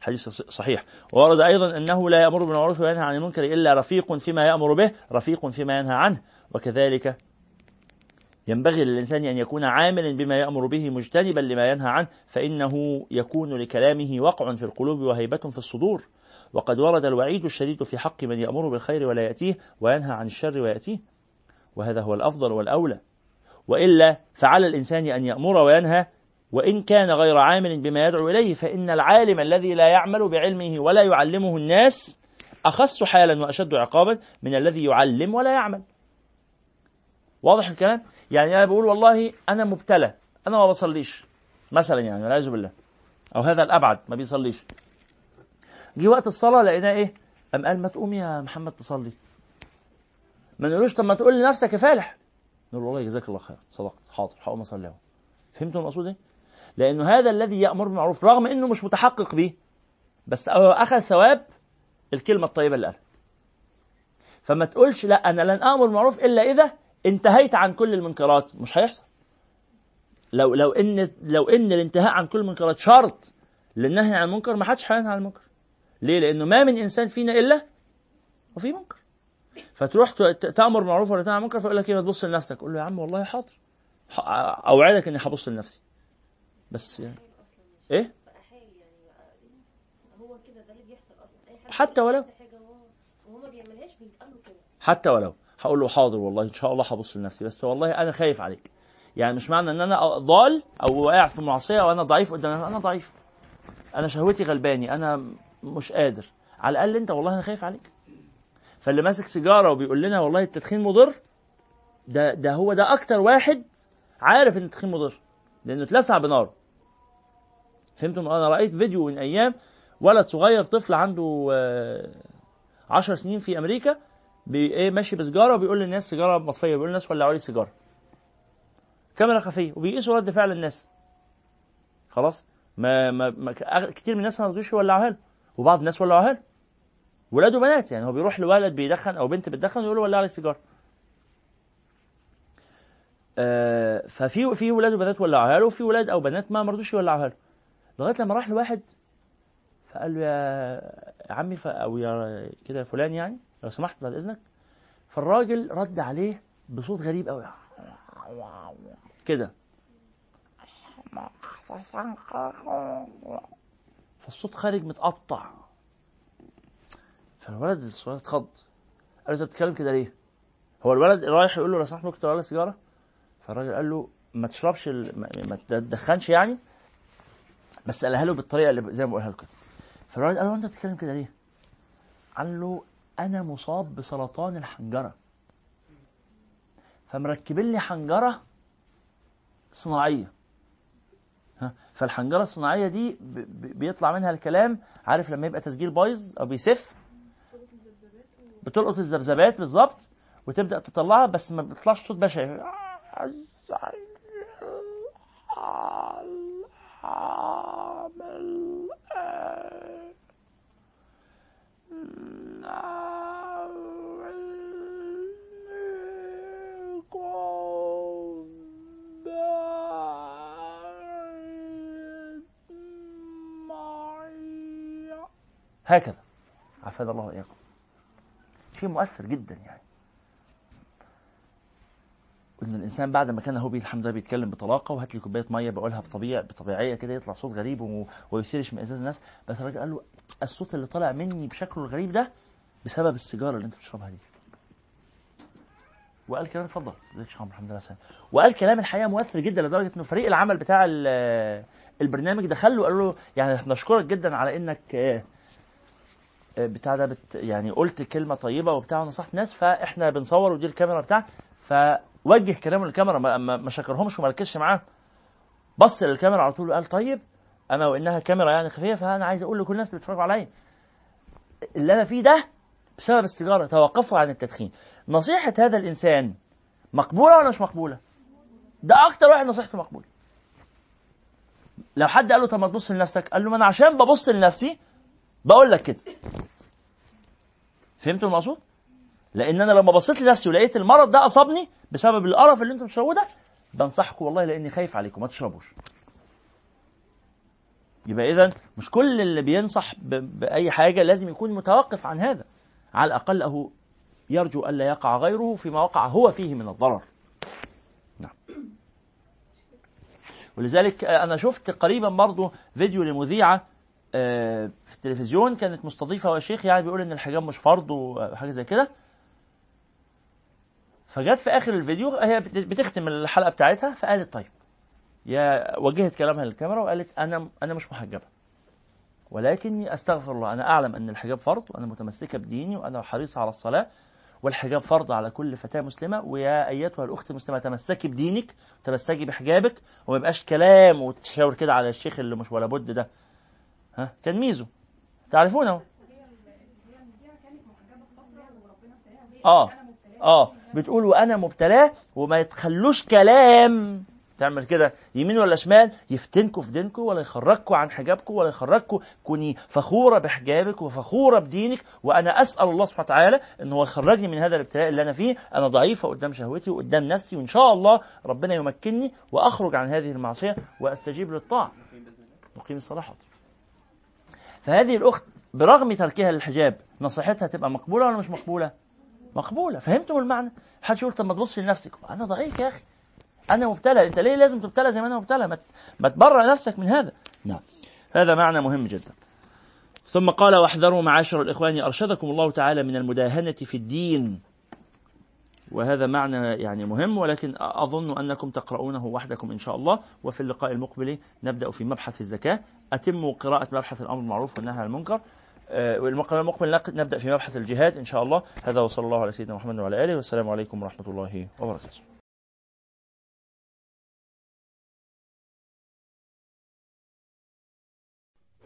حديث صحيح. وورد أيضا أنه لا يأمر بالمعروف وينهى عن المنكر إلا رفيق فيما يأمر به رفيق فيما ينهى عنه. وكذلك ينبغي للإنسان أن يكون عاملا بما يأمر به مجتنبا لما ينهى عنه فإنه يكون لكلامه وقع في القلوب وهيبة في الصدور. وقد ورد الوعيد الشديد في حق من يأمر بالخير ولا يأتيه وينهى عن الشر ويأتيه. وهذا هو الأفضل والأولى. وإلا فعلى الإنسان أن يأمر وينهى وإن كان غير عامل بما يدعو إليه فإن العالم الذي لا يعمل بعلمه ولا يعلمه الناس أخس حالا وأشد عقابا من الذي يعلم ولا يعمل. واضح الكلام؟ يعني أنا بقول والله أنا مبتلى أنا ما بصليش. مثلا يعني والعياذ بالله. أو هذا الأبعد ما بيصليش. جه وقت الصلاة لقيناه إيه؟ قام قال ما تقوم يا محمد تصلي. ما نقولوش طب ما تقول لنفسك يا فالح. نقول والله جزاك الله خير صدقت. حاضر هقوم أصلي أهو. فهمتوا المقصود إيه؟ لأنه هذا الذي يأمر بالمعروف رغم إنه مش متحقق به بس أخذ ثواب الكلمة الطيبة اللي قالها. فما تقولش لا أنا لن آمر بالمعروف إلا إذا انتهيت عن كل المنكرات مش هيحصل. لو لو ان لو إن الانتهاء عن كل المنكرات شرط للنهي عن المنكر ما حدش هينهى عن المنكر. ليه؟ لأنه ما من إنسان فينا إلا وفي منكر. فتروح تأمر بالمعروف ولا تنهى عن المنكر فيقول لك إيه ما تبص لنفسك. قول له يا عم والله حاضر. أوعدك إني هبص لنفسي. بس يعني. إيه؟ حتى ولو. حتى ولو. هقول له حاضر والله إن شاء الله هبص لنفسي. بس والله أنا خايف عليك. يعني مش معنى إن أنا ضال أو واقع في معصيه وأنا ضعيف قدام أنا ضعيف. أنا شهوتي غلباني. أنا مش قادر. على الأقل أنت والله أنا خايف عليك. فاللي ماسك سيجارة وبيقول لنا والله التدخين مضر ده ده هو ده أكتر واحد عارف إن التدخين مضر. لأنه اتلسع بنار. فهمتم أنا رأيت فيديو من أيام ولد صغير طفل عنده آه، عشر سنين في أمريكا بي إيه ماشي بسجاره وبيقول للناس سيجارة مطفية بيقول للناس ولعوا لي سيجارة. كاميرا خفية وبيقيسوا رد فعل الناس. خلاص؟ ما, ما, ما كتير من الناس ما رضوش يولعوها له وبعض الناس ولعوها له. ولاد وبنات يعني هو بيروح لولد بيدخن أو بنت بتدخن ويقول له ولع لي سيجارة. آه ففي في ولاد وبنات ولعوها له وفي ولاد أو بنات ما مرضوش يولعوها له. لغاية لما راح لواحد فقال له يا عمي. أو يا كده فلان يعني؟ لو سمحت بعد إذنك فالراجل رد عليه بصوت غريب قوي كده فالصوت خارج متقطع فالولد الصغير اتخض قال له أنت بتتكلم كده ليه؟ هو الولد رايح يقول له لو سمحت ممكن تولع سيجارة؟ فالراجل قال له ما تشربش. ما تدخنش يعني بس قالها له بالطريقة اللي زي ما بقولها لكم فالراجل قال له أنت بتتكلم كده ليه؟ قال له أنا مصاب بسرطان الحنجرة. فمركبين لي حنجرة صناعية. فالحنجرة الصناعية دي بيطلع منها الكلام عارف لما يبقى تسجيل بايظ أو بيسف؟ بتلقط الذبذبات بالظبط وتبدأ تطلعها بس ما بيطلعش صوت بشري هكذا. عافانا الله وإياكم. شيء مؤثر جدا يعني. إن الإنسان بعد ما كان هو الحمد لله بيتكلم بطلاقة وهات لي كوباية مية بقولها بطبيعة بطبيعية كده يطلع صوت غريب ويثير اشمئزاز الناس. بس الراجل قال له الصوت اللي طالع مني بشكله الغريب ده بسبب السيجارة اللي أنت بتشربها دي. وقال كلام اتفضل. ازيك شيخ الحمد لله سلام. وقال كلام الحقيقة مؤثر جدا لدرجة إنه فريق العمل بتاع ال- البرنامج دخل له قال له يعني نشكرك جدا على إنك آه، بتاع ده بت يعني قلت كلمة طيبة وبتاع ونصحت ناس فإحنا بنصور ودي الكاميرا بتاع فوجه كلامه للكاميرا ما, ما, شكرهمش وما ركزش معاهم. بص للكاميرا على طول وقال طيب أما وإنها كاميرا يعني خفيه فأنا عايز أقول لكل الناس اللي بيتفرجوا عليا اللي أنا فيه ده بسبب السيجاره توقفوا عن التدخين. نصيحة هذا الإنسان مقبولة ولا مش مقبولة؟ ده أكتر واحد نصيحته مقبولة. لو حد قال له طب ما تبص لنفسك قال له ما أنا عشان ببص لنفسي بقول لك كده. فهمتوا المقصود؟ لأن أنا لما بصيت لنفسي ولقيت المرض ده أصابني بسبب القرف اللي أنتم بتشربوه ده بنصحكم والله لأني خايف عليكم ما تشربوش. يبقى اذا مش كل اللي بينصح بأي حاجة لازم يكون متوقف عن هذا. على الأقل هو يرجو الا يقع غيره فيما وقع هو فيه من الضرر. نعم. ولذلك أنا شفت قريبا برضه فيديو لمذيعة في التلفزيون كانت مستضيفة وشيخ يعني بيقول إن الحجاب مش فرض وحاجة زي كده. فجت في آخر الفيديو هي بت- بتختم الحلقة بتاعتها فقالت طيب يا وجهت كلامها للكاميرا وقالت أنا أنا مش محجبة. ولكني أستغفر الله أنا أعلم إن الحجاب فرض وأنا متمسكة بديني وأنا حريصه على الصلاة والحجاب فرض على كل فتاة مسلمة. ويا أيتها الأخت المسلمة تمسكي بدينك تمسكي بحجابك وما يبقاش كلام وتشاور كده على الشيخ اللي مش ولا بد ده. ميزو تعرفونه؟ آه آه بتقول وأنا مبتلاه وما يتخلوش كلام. تعمل كده يمين ولا شمال يفتنكوا في دينكم ولا يخرجكوا عن حجابكم ولا يخرجكوا. كوني فخورة بحجابك وفخورة بدينك وأنا أسأل الله سبحانه وتعالى إن هو يخرجني من هذا الابتلاء اللي أنا فيه. أنا ضعيفة قدام شهوتي وقدام نفسي وإن شاء الله ربنا يمكنني وأخرج عن هذه المعصية وأستجيب للطاعة. نقيم الصلاة. حاضر فهذه الأخت برغم تركها للحجاب نصيحتها تبقى مقبولة ولا مش مقبولة؟ مقبولة. فهمتم المعنى؟ حد يقول طب ما تبص لنفسك. أنا ضعيف يا أخي. أنا مبتلى. أنت ليه لازم تبتلى زي ما أنا مبتلى؟ ما ما تبرع نفسك من هذا. نعم. هذا معنى مهم جدا. ثم قال واحذروا معاشر الإخوان أرشدكم الله تعالى من المداهنة في الدين. وهذا معنى يعني مهم ولكن أظن أنكم تقرؤونه وحدكم إن شاء الله. وفي اللقاء المقبل نبدأ في مبحث الزكاة. اتموا قراءة مبحث الأمر بالمعروف والنهي عن المنكر. آه، والمقام المقبل نق- نبدأ في مبحث الجهاد إن شاء الله. هذا وصلى الله على سيدنا محمد وعلى آله. والسلام عليكم ورحمة الله وبركاته.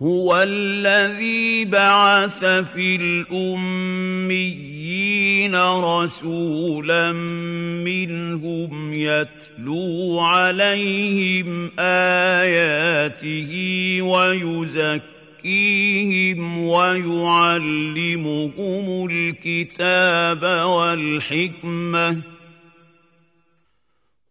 هو الذي بعث في الأميين رسولا منهم يتلو عليهم آياته ويزكيهم ويعلمهم الكتاب والحكمة